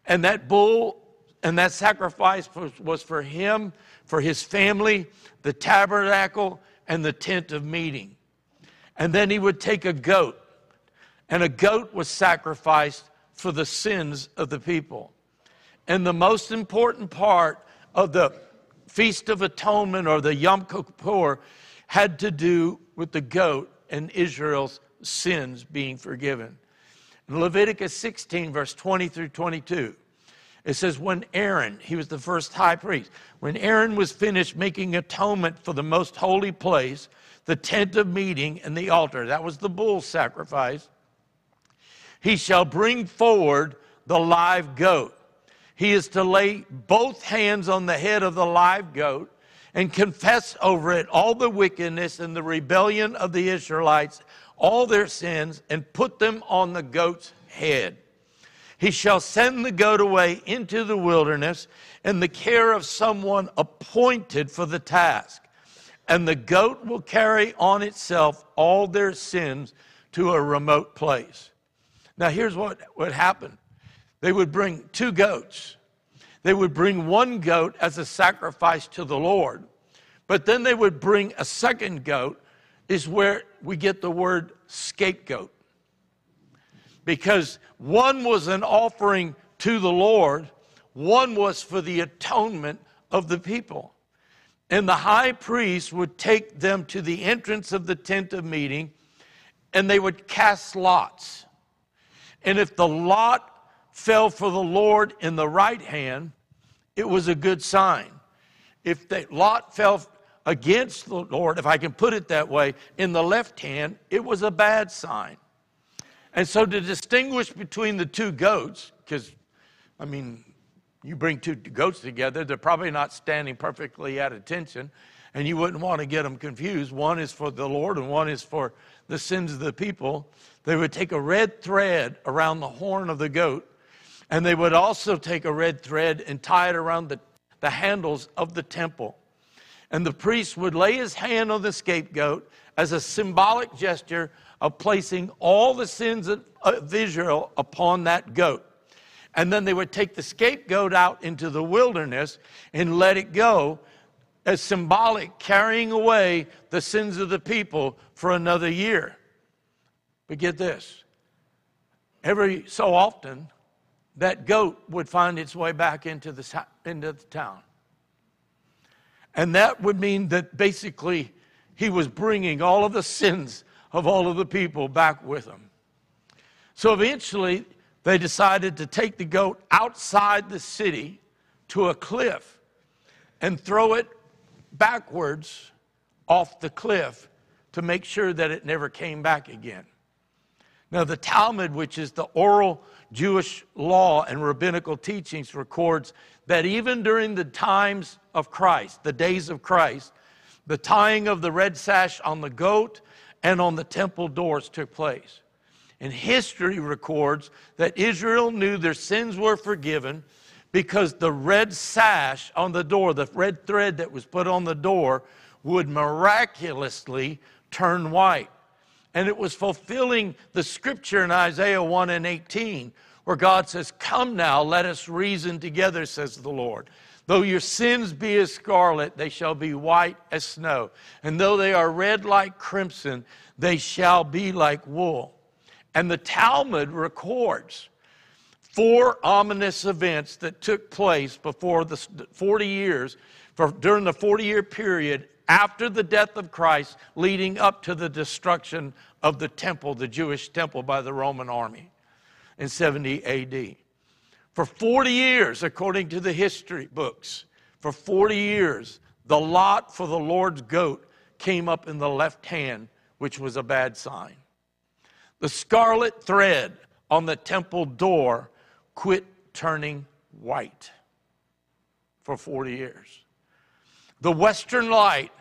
and that bull and that sacrifice was for him, for his family, the tabernacle, and the tent of meeting. And then he would take a goat, and a goat was sacrificed for the sins of the people. And the most important part of the Feast of Atonement or the Yom Kippur had to do with the goat and Israel's sins being forgiven. In Leviticus 16, verse 20 through 22, it says, When Aaron, he was the first high priest, when Aaron was finished making atonement for the most holy place, the tent of meeting, and the altar, that was the bull sacrifice, he shall bring forward the live goat. He is to lay both hands on the head of the live goat and confess over it all the wickedness and the rebellion of the Israelites, all their sins, and put them on the goat's head. He shall send the goat away into the wilderness in the care of someone appointed for the task. And the goat will carry on itself all their sins to a remote place. Now, here's what would happen they would bring two goats. They would bring one goat as a sacrifice to the Lord, but then they would bring a second goat, is where we get the word scapegoat because one was an offering to the Lord, one was for the atonement of the people. And the high priest would take them to the entrance of the tent of meeting and they would cast lots. And if the lot fell for the Lord in the right hand, it was a good sign. If the lot fell against the Lord, if I can put it that way, in the left hand, it was a bad sign. And so to distinguish between the two goats, because, I mean, you bring two goats together, they're probably not standing perfectly at attention, and you wouldn't want to get them confused. One is for the Lord, and one is for the sins of the people. They would take a red thread around the horn of the goat, and they would also take a red thread and tie it around the, the handles of the temple. And the priest would lay his hand on the scapegoat as a symbolic gesture of placing all the sins of Israel upon that goat. And then they would take the scapegoat out into the wilderness and let it go as symbolic, carrying away the sins of the people for another year. But get this every so often, that goat would find its way back into the, into the town. And that would mean that basically he was bringing all of the sins of all of the people back with him. So eventually, they decided to take the goat outside the city to a cliff and throw it backwards off the cliff to make sure that it never came back again. Now, the Talmud, which is the oral Jewish law and rabbinical teachings, records that even during the times of Christ, the days of Christ, the tying of the red sash on the goat and on the temple doors took place. And history records that Israel knew their sins were forgiven because the red sash on the door, the red thread that was put on the door, would miraculously turn white. And it was fulfilling the scripture in Isaiah 1 and 18, where God says, Come now, let us reason together, says the Lord. Though your sins be as scarlet, they shall be white as snow. And though they are red like crimson, they shall be like wool. And the Talmud records four ominous events that took place before the 40 years, for, during the 40 year period after the death of Christ, leading up to the destruction of the temple, the Jewish temple, by the Roman army in 70 AD. For 40 years, according to the history books, for 40 years, the lot for the Lord's goat came up in the left hand, which was a bad sign. The scarlet thread on the temple door quit turning white for 40 years. The western light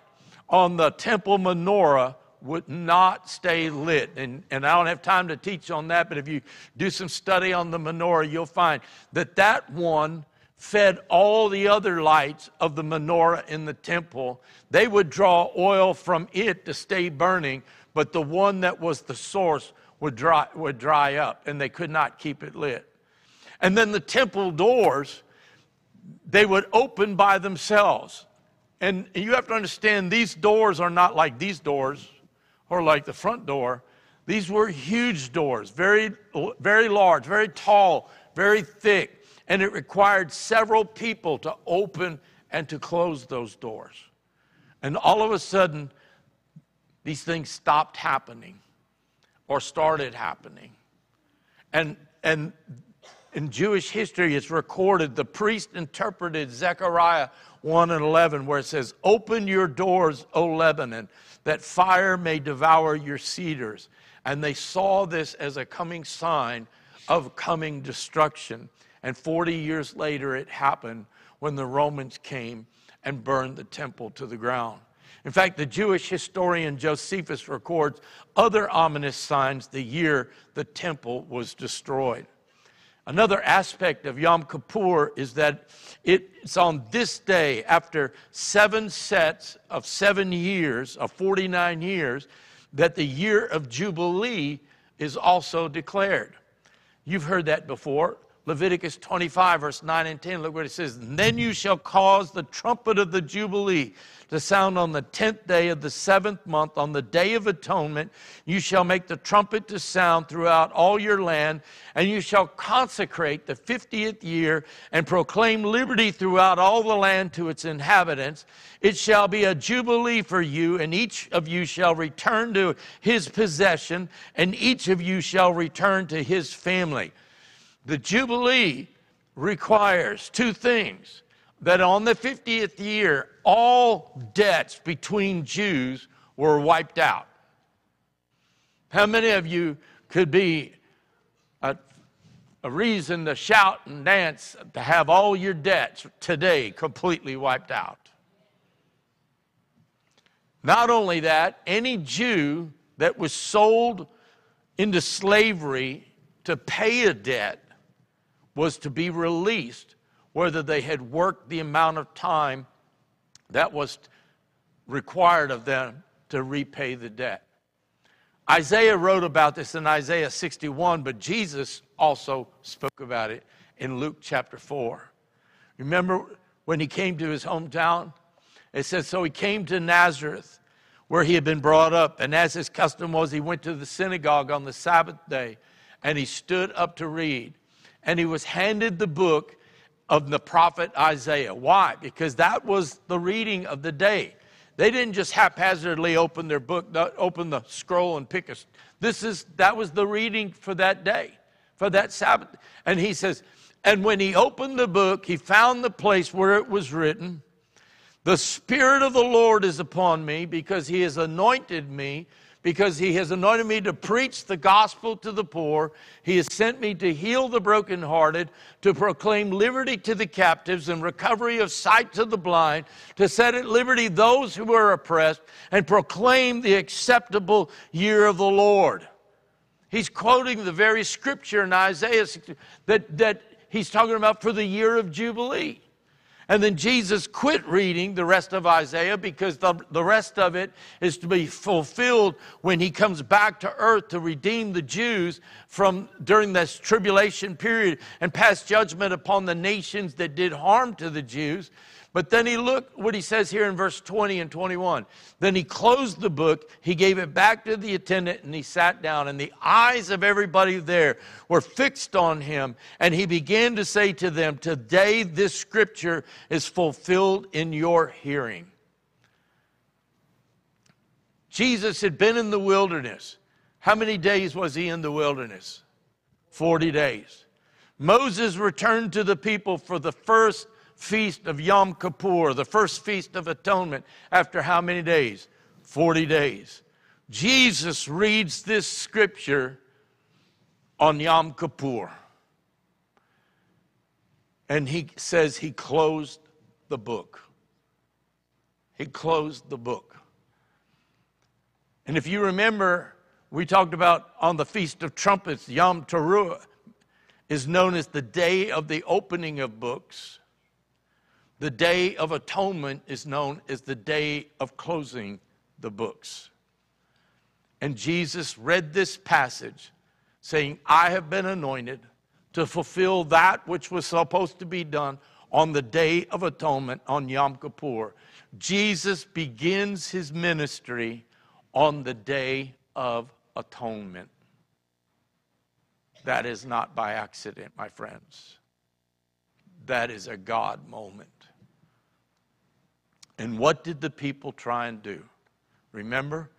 on the temple menorah would not stay lit. And, and I don't have time to teach on that, but if you do some study on the menorah, you'll find that that one fed all the other lights of the menorah in the temple. They would draw oil from it to stay burning, but the one that was the source would dry, would dry up, and they could not keep it lit. And then the temple doors, they would open by themselves. And you have to understand, these doors are not like these doors or like the front door. These were huge doors, very, very large, very tall, very thick. And it required several people to open and to close those doors. And all of a sudden, these things stopped happening or started happening. And, and in Jewish history, it's recorded the priest interpreted Zechariah 1 and 11, where it says, Open your doors, O Lebanon, that fire may devour your cedars. And they saw this as a coming sign of coming destruction. And 40 years later, it happened when the Romans came and burned the temple to the ground. In fact, the Jewish historian Josephus records other ominous signs the year the temple was destroyed. Another aspect of Yom Kippur is that it's on this day, after seven sets of seven years, of 49 years, that the year of Jubilee is also declared. You've heard that before. Leviticus 25, verse 9 and 10. Look what it says. Then you shall cause the trumpet of the Jubilee to sound on the tenth day of the seventh month, on the day of atonement. You shall make the trumpet to sound throughout all your land, and you shall consecrate the fiftieth year and proclaim liberty throughout all the land to its inhabitants. It shall be a jubilee for you, and each of you shall return to his possession, and each of you shall return to his family. The Jubilee requires two things that on the 50th year, all debts between Jews were wiped out. How many of you could be a, a, reason to shout and dance to have all your debts today completely wiped out? Not only that, any Jew that was sold into slavery to pay a debt was to be released whether they had worked the amount of time that was required of them to repay the debt. Isaiah wrote about this in Isaiah 61, but Jesus also spoke about it in Luke chapter 4. Remember when he came to his hometown? It says, So he came to Nazareth, where he had been brought up, and as his custom was, he went to the synagogue on the Sabbath day, and he stood up to read. And he was handed the book of the prophet Isaiah. Why? Because that was the reading of the day. They didn't just haphazardly open their book, open the scroll and pick a. This is that was the reading for that day, for that Sabbath. And he says, and when he opened the book, he found the place where it was written, "The Spirit of the Lord is upon me, because He has anointed me because he has anointed me to preach the gospel to the poor. He has sent me to heal the brokenhearted, to proclaim liberty to the captives and recovery of sight to the blind, to set at liberty those who are oppressed, and proclaim the acceptable year of the Lord. He's quoting the very scripture in Isaiah that, that he's talking about for the year of Jubilee. And then Jesus quit reading the rest of Isaiah because the, the rest of it is to be fulfilled when he comes back to earth to redeem the Jews from during this tribulation period and pass judgment upon the nations that did harm to the Jews. But then he looked what he says here in verse 20 and 21. Then he closed the book, he gave it back to the attendant, and he sat down. And the eyes of everybody there were fixed on him. And he began to say to them, Today this scripture is fulfilled in your hearing. Jesus had been in the wilderness. How many days was he in the wilderness? 40 days. Moses returned to the people for the first feast of Yom Kippur, the first feast of atonement, after how many days? 40 days. Jesus reads this scripture on Yom Kippur. And he says he closed the book. He closed the book. And if you remember, we talked about on the Feast of Trumpets, Yom Teruah is known as the day of the opening of books. The Day of Atonement is known as the day of closing the books. And Jesus read this passage saying, I have been anointed to fulfill that which was supposed to be done on the Day of Atonement on Yom Kippur. Jesus begins his ministry on the Day of Atonement. That is not by accident, my friends. That is a God moment. And what did the people try and do? Remember,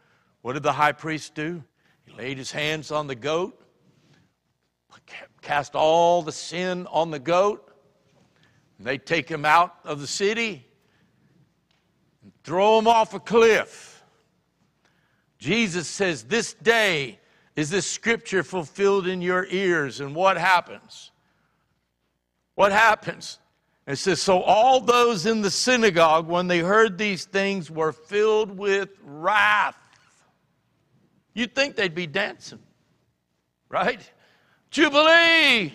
what did the high priest do? He laid his hands on the goat, cast all the sin on the goat. And they take him out of the city and throw him off a cliff. Jesus says, This day is this scripture fulfilled in your ears. And what happens? What happens? It says, So all those in the synagogue, when they heard these things, were filled with wrath. You'd think they'd be dancing, right? Jubilee!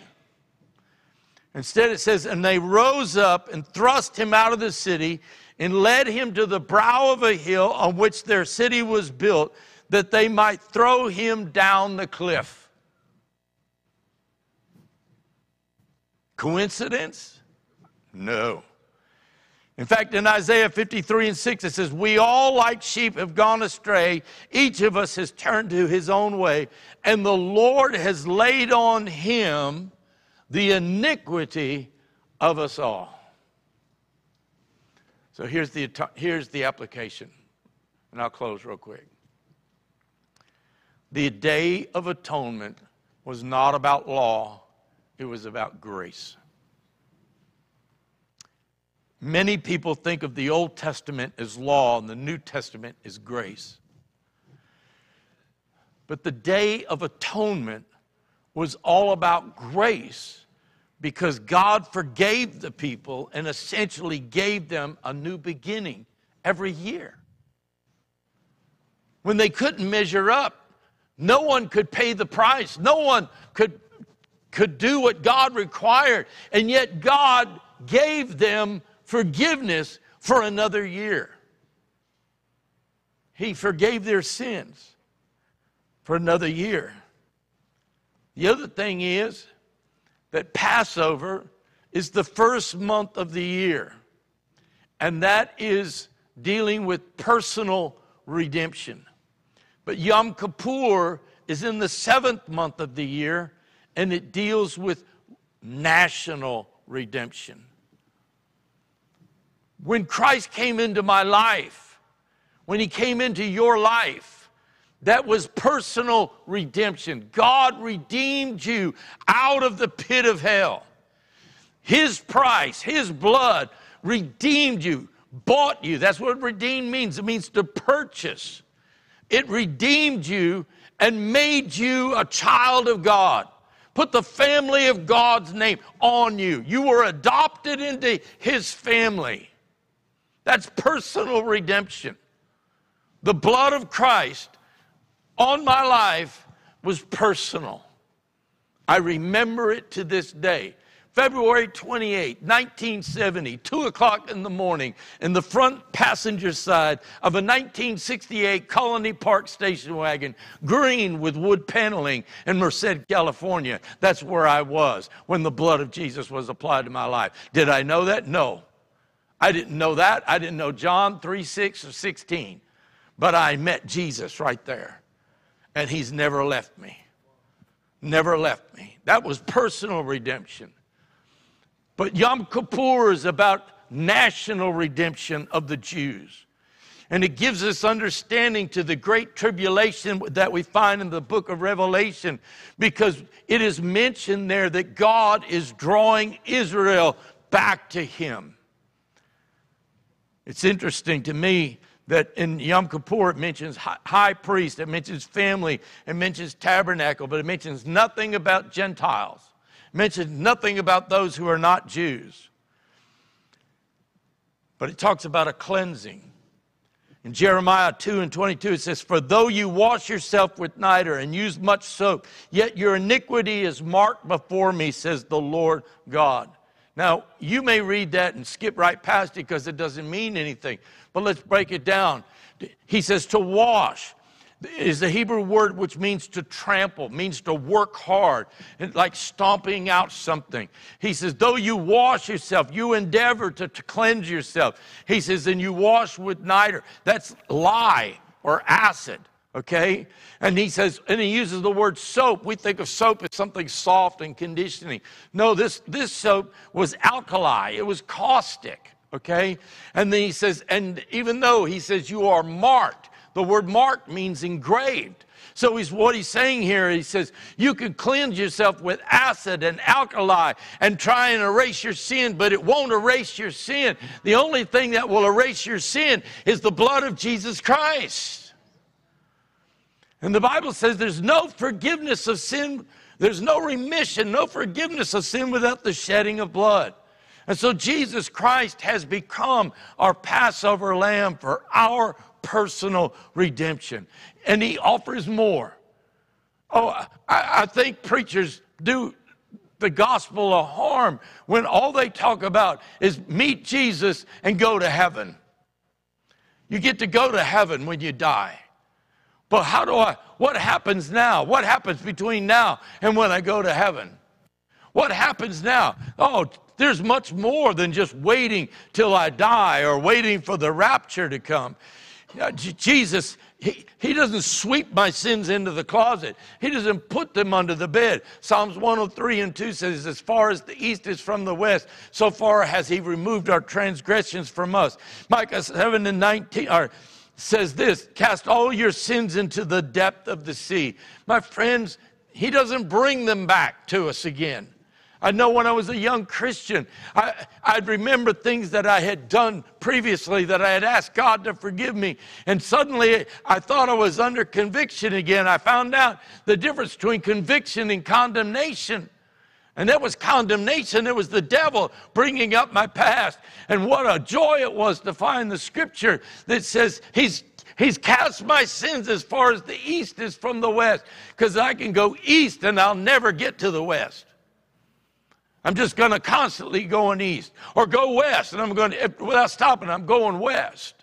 Instead, it says, And they rose up and thrust him out of the city and led him to the brow of a hill on which their city was built, that they might throw him down the cliff. Coincidence? No. In fact, in Isaiah 53 and 6, it says, We all, like sheep, have gone astray. Each of us has turned to his own way, and the Lord has laid on him the iniquity of us all. So here's the, here's the application, and I'll close real quick. The Day of Atonement was not about law, it was about grace. Many people think of the Old Testament as law and the New Testament as grace. But the Day of Atonement was all about grace because God forgave the people and essentially gave them a new beginning every year. When they couldn't measure up, no one could pay the price, no one could, could do what God required, and yet God gave them forgiveness for another year. He forgave their sins for another year. The other thing is that Passover is the first month of the year, and that is dealing with personal redemption. But Yom Kippur is in the seventh month of the year, and it deals with national redemption. When Christ came into my life, when he came into your life, that was personal redemption. God redeemed you out of the pit of hell. His price, His blood redeemed you, bought you. That's what redeem means. It means to purchase. It redeemed you and made you a child of God. Put the family of God's name on you. You were adopted into his family. That's personal redemption. The blood of Christ on my life was personal. I remember it to this day. February 28, 1970, 2 o'clock in the morning, in the front passenger side of a 1968 Colony Park station wagon, green with wood paneling in Merced, California. That's where I was when the blood of Jesus was applied to my life. Did I know that? No. I didn't know that. I didn't know John 3, 6, or 16. But I met Jesus right there. And he's never left me. Never left me. That was personal redemption. But Yom Kippur is about national redemption of the Jews. And it gives us understanding to the great tribulation that we find in the book of Revelation because it is mentioned there that God is drawing Israel back to Him. It's interesting to me that in Yom Kippur it mentions high priest, it mentions family, it mentions tabernacle, but it mentions nothing about Gentiles mentions nothing about those who are not Jews. But it talks about a cleansing. In Jeremiah 2 and 22, it says, For though you wash yourself with niter and use much soap, yet your iniquity is marked before me, says the Lord God. Now, you may read that and skip right past it because it doesn't mean anything. But let's break it down. He says to wash is the Hebrew word which means to trample, means to work hard, like stomping out something. He says, though you wash yourself, you endeavor to, to cleanse yourself. He says, and you wash with niter. That's lye or acid, okay? And he says, and he uses the word soap. We think of soap as something soft and conditioning. No, this, this soap was alkali, it was caustic, okay? And then he says, and even though he says you are marked, the word marked means engraved. So he's what he's saying here. He says you can cleanse yourself with acid and alkali and try and erase your sin, but it won't erase your sin. The only thing that will erase your sin is the blood of Jesus Christ. And the Bible says there's no forgiveness of sin, there's no remission, no forgiveness of sin without the shedding of blood. And so Jesus Christ has become our Passover lamb for our personal redemption. And he offers more. Oh, I, I think preachers do the gospel a harm when all they talk about is meet Jesus and go to heaven. You get to go to heaven when you die. But how do I, what happens now? What happens between now and when I go to heaven? What happens now? Oh, there's much more than just waiting till I die or waiting for the rapture to come. Uh, Jesus, he, he doesn't sweep my sins into the closet. He doesn't put them under the bed. Psalms 103 and 2 says, As far as the east is from the west, so far has he removed our transgressions from us. Micah 7 and 19 or, says this Cast all your sins into the depth of the sea. My friends, he doesn't bring them back to us again. I know when I was a young Christian, I, I'd remember things that I had done previously that I had asked God to forgive me. And suddenly I thought I was under conviction again. I found out the difference between conviction and condemnation. And that was condemnation. It was the devil bringing up my past. And what a joy it was to find the scripture that says he's He's cast my sins as far as the east is from the west, because I can go east and I'll never get to the west. I'm just going to constantly going east or go west, and I'm going to, without stopping, I'm going west.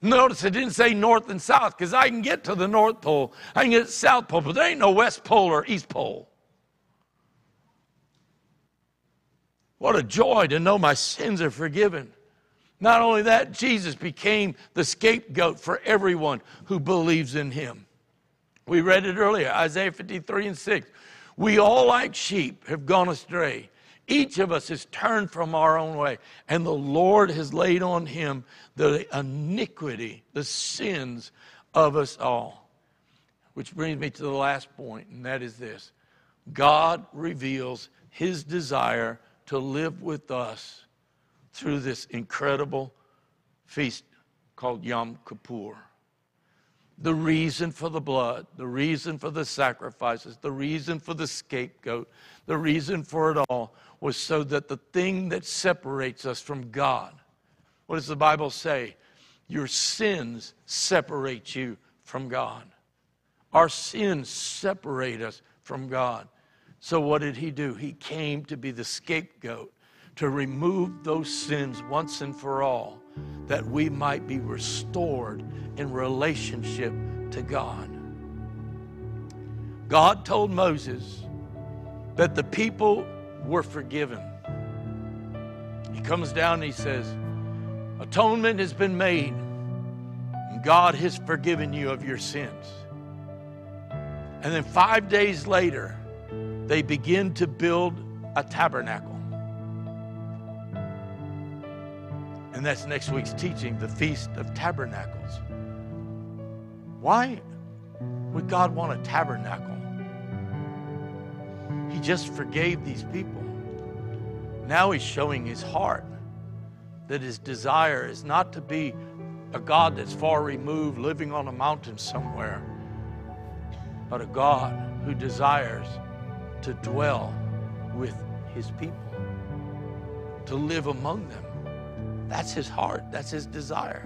Notice it didn't say north and south because I can get to the North Pole, I can get to the South Pole, but there ain't no West Pole or East Pole. What a joy to know my sins are forgiven. Not only that, Jesus became the scapegoat for everyone who believes in him. We read it earlier, Isaiah 53 and 6. We all, like sheep, have gone astray. Each of us has turned from our own way, and the Lord has laid on him the iniquity, the sins of us all. Which brings me to the last point, and that is this God reveals his desire to live with us through this incredible feast called Yom Kippur. the reason for the blood, the reason for the sacrifices, the reason for the scapegoat, the reason for it all was so that the thing that separates us from God, what does the Bible say? Your sins separate you from God. Our sins separate us from God. So, what did he do? He came to be the scapegoat, to remove those sins once and for all, that we might be restored in relationship to God. God told Moses that the people were forgiven. He comes down and he says, Atonement has been made, and God has forgiven you of your sins. And then five days later, they begin to build a tabernacle. And that's next week's teaching, the Feast of Tabernacles. Why would God want a tabernacle? He just forgave these people. Now he's showing his heart that his desire is not to be a God that's far removed, living on a mountain somewhere, but a God who desires to dwell with his people, to live among them. That's his heart, that's his desire.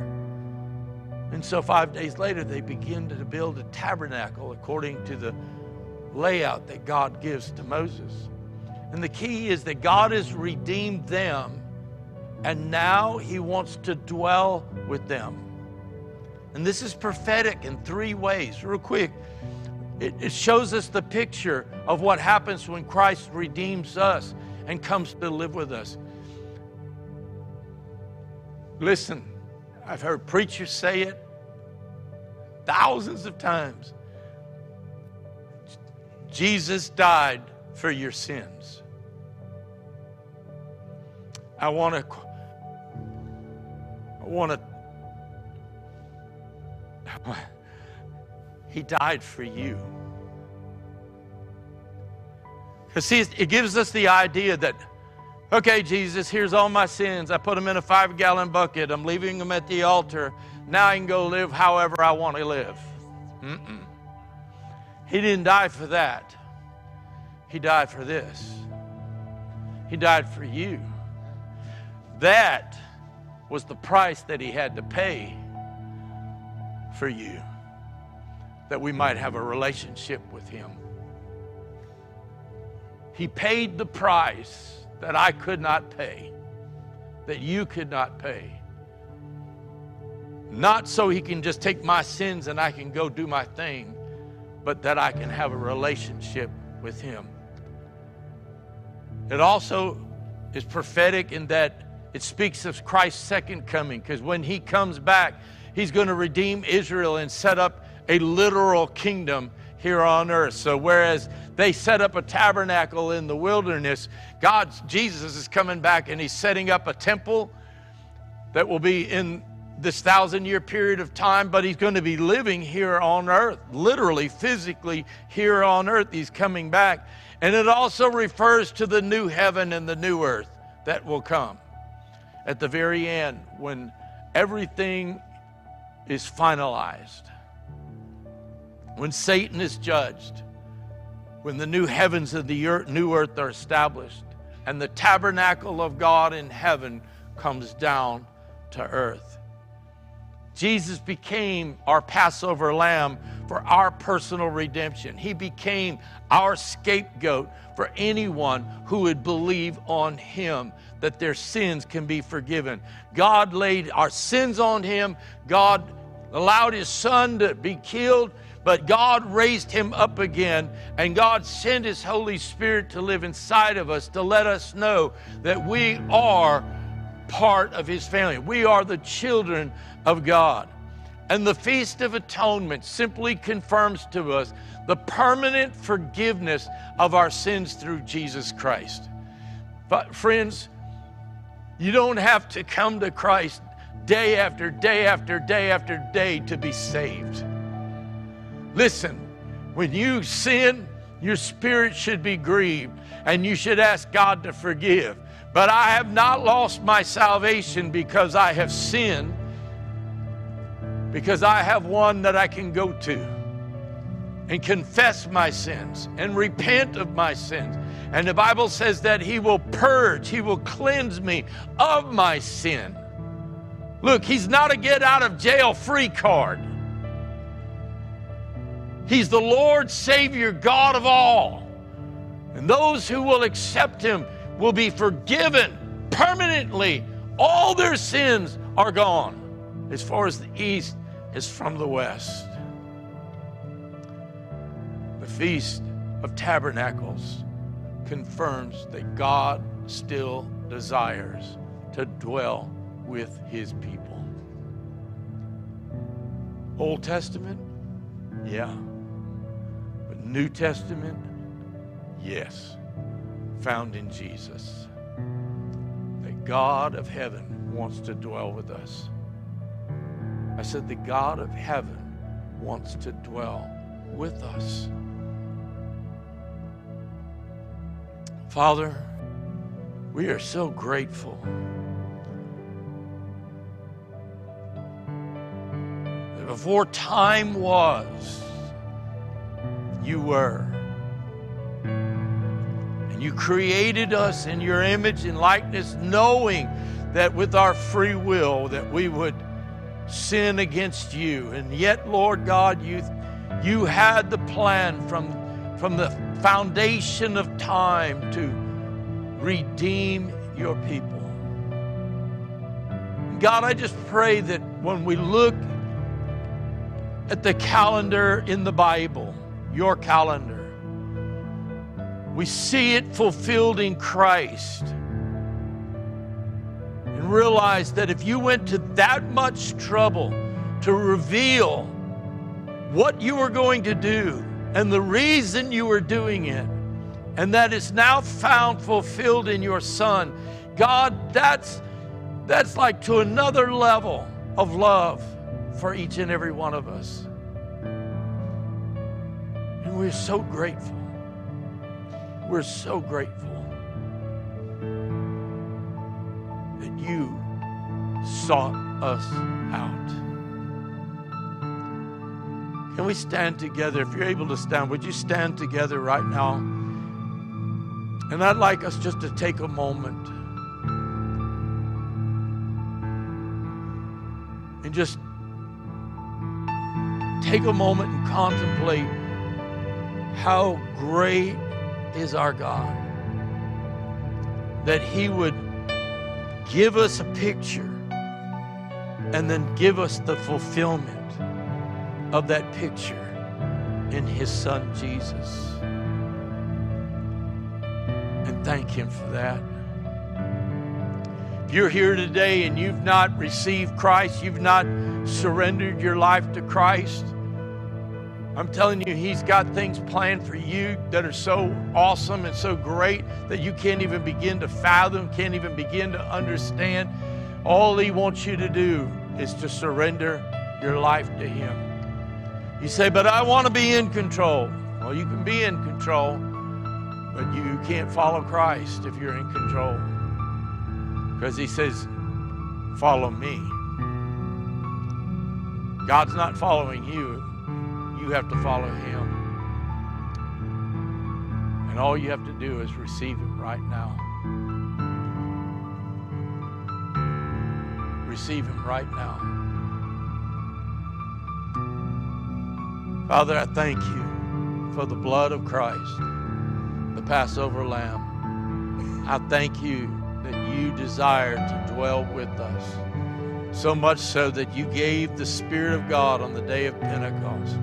And so, five days later, they begin to build a tabernacle according to the layout that God gives to Moses. And the key is that God has redeemed them, and now he wants to dwell with them. And this is prophetic in three ways. Real quick, it, it shows us the picture of what happens when Christ redeems us and comes to live with us. Listen, I've heard preachers say it thousands of times. Jesus died for your sins. I want to I want to He died for you. Because see, it gives us the idea that, okay, Jesus, here's all my sins. I put them in a five gallon bucket. I'm leaving them at the altar. Now I can go live however I want to live. Mm-mm. He didn't die for that. He died for this. He died for you. That was the price that he had to pay for you that we might have a relationship with Him. He paid the price that I could not pay, that you could not pay. Not so He can just take my sins and I can go do my thing, but that I can have a relationship with Him. It also is prophetic in that it speaks of Christ's second coming, because when He comes back, He's going to redeem Israel and set up a literal kingdom here on earth. So whereas they set up a tabernacle in the wilderness, God, Jesus is coming back and he's setting up a temple that will be in this thousand year period of time, but he's going to be living here on earth, literally, physically here on earth. He's coming back. And it also refers to the new heaven and the new earth that will come at the very end when everything is finalized when Satan is judged, when the new heavens and the earth, new earth are established, and the tabernacle of God in heaven comes down to earth. Jesus became our Passover lamb for our personal redemption. He became our scapegoat for anyone who would believe on him that their sins can be forgiven. God laid our sins on him. God allowed his son to be killed but God raised him up again, and God sent his Holy Spirit to live inside of us to let us know that we are part of his family. We are the children of God. And the Feast of Atonement simply confirms to us the permanent forgiveness of our sins through Jesus Christ. But, friends, you don't have to come to Christ day after day after day after day to be saved. Listen, when you sin, your spirit should be grieved and you should ask God to forgive. But I have not lost my salvation because I have sinned. because I have one that I can go to and confess my sins and repent of my sins. And the Bible says that He will purge, He will cleanse me of my sin. Look, He's not a get out of jail free card. He's the Lord, Savior, God of all. And those who will accept Him will be forgiven permanently. All their sins are gone as far as the east is from the west. The Feast of Tabernacles confirms that God still desires to dwell with his people. Old Testament? Yeah. New Testament? Yes. Found in Jesus. That God of heaven wants to dwell with us. I said, the God of heaven wants to dwell with us. Father, we are so grateful that before time was, you were. And you created us in your image and likeness, knowing that with our free will that we would sin against you. And yet, Lord God, you, you had the plan from, from the foundation of time to redeem your people. God, I just pray that when we look at the calendar in the Bible, your calendar, we see it fulfilled in Christ. And realize that if you went to that much trouble to reveal what you were going to do and the reason you were doing it, and that is now found fulfilled in your Son, God, that's, that's like to another level of love for each and every one of us. We're so grateful. We're so grateful that you sought us out. Can we stand together? If you're able to stand, would you stand together right now? And I'd like us just to take a moment and just take a moment and contemplate how great is our God. That He would give us a picture and then give us the fulfillment of that picture in His Son Jesus. And thank Him for that. If you're here today and you've not received Christ, you've not surrendered your life to Christ, I'm telling you, He's got things planned for you that are so awesome and so great that you can't even begin to fathom, can't even begin to understand. All He wants you to do is to surrender your life to Him. You say, but I want to be in control. Well, you can be in control, but you can't follow Christ if you're in control. Because He says, follow me. God's not following you, you have to follow Him. And all you have to do is receive Him right now. Receive Him right now. Father, I thank you for the blood of Christ, the Passover lamb. I thank you that you desire to dwell with us. So much so that you gave the Spirit of God on the day of Pentecost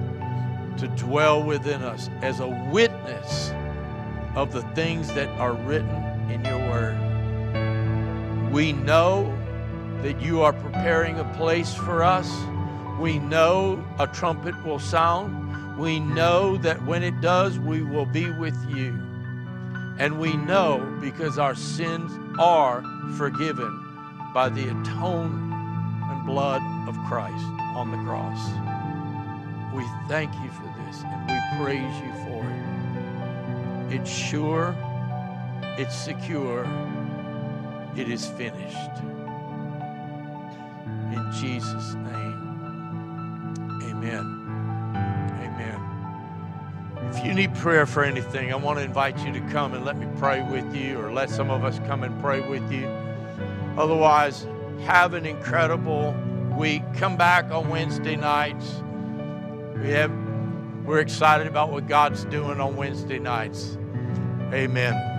to dwell within us as a witness of the things that are written in your word. We know that you are preparing a place for us. We know a trumpet will sound. We know that when it does, we will be with you. And we know because our sins are forgiven by the atonement and blood of Christ on the cross. We thank you for praise you for it. It's sure, it's secure, it is finished. In Jesus' name, Amen. Amen. If you need prayer for anything, I want to invite you to come and let me pray with you, or let some of us come and pray with you. Otherwise, have an incredible week. Come back on Wednesday nights. We have we're excited about what God's doing on Wednesday nights. Amen.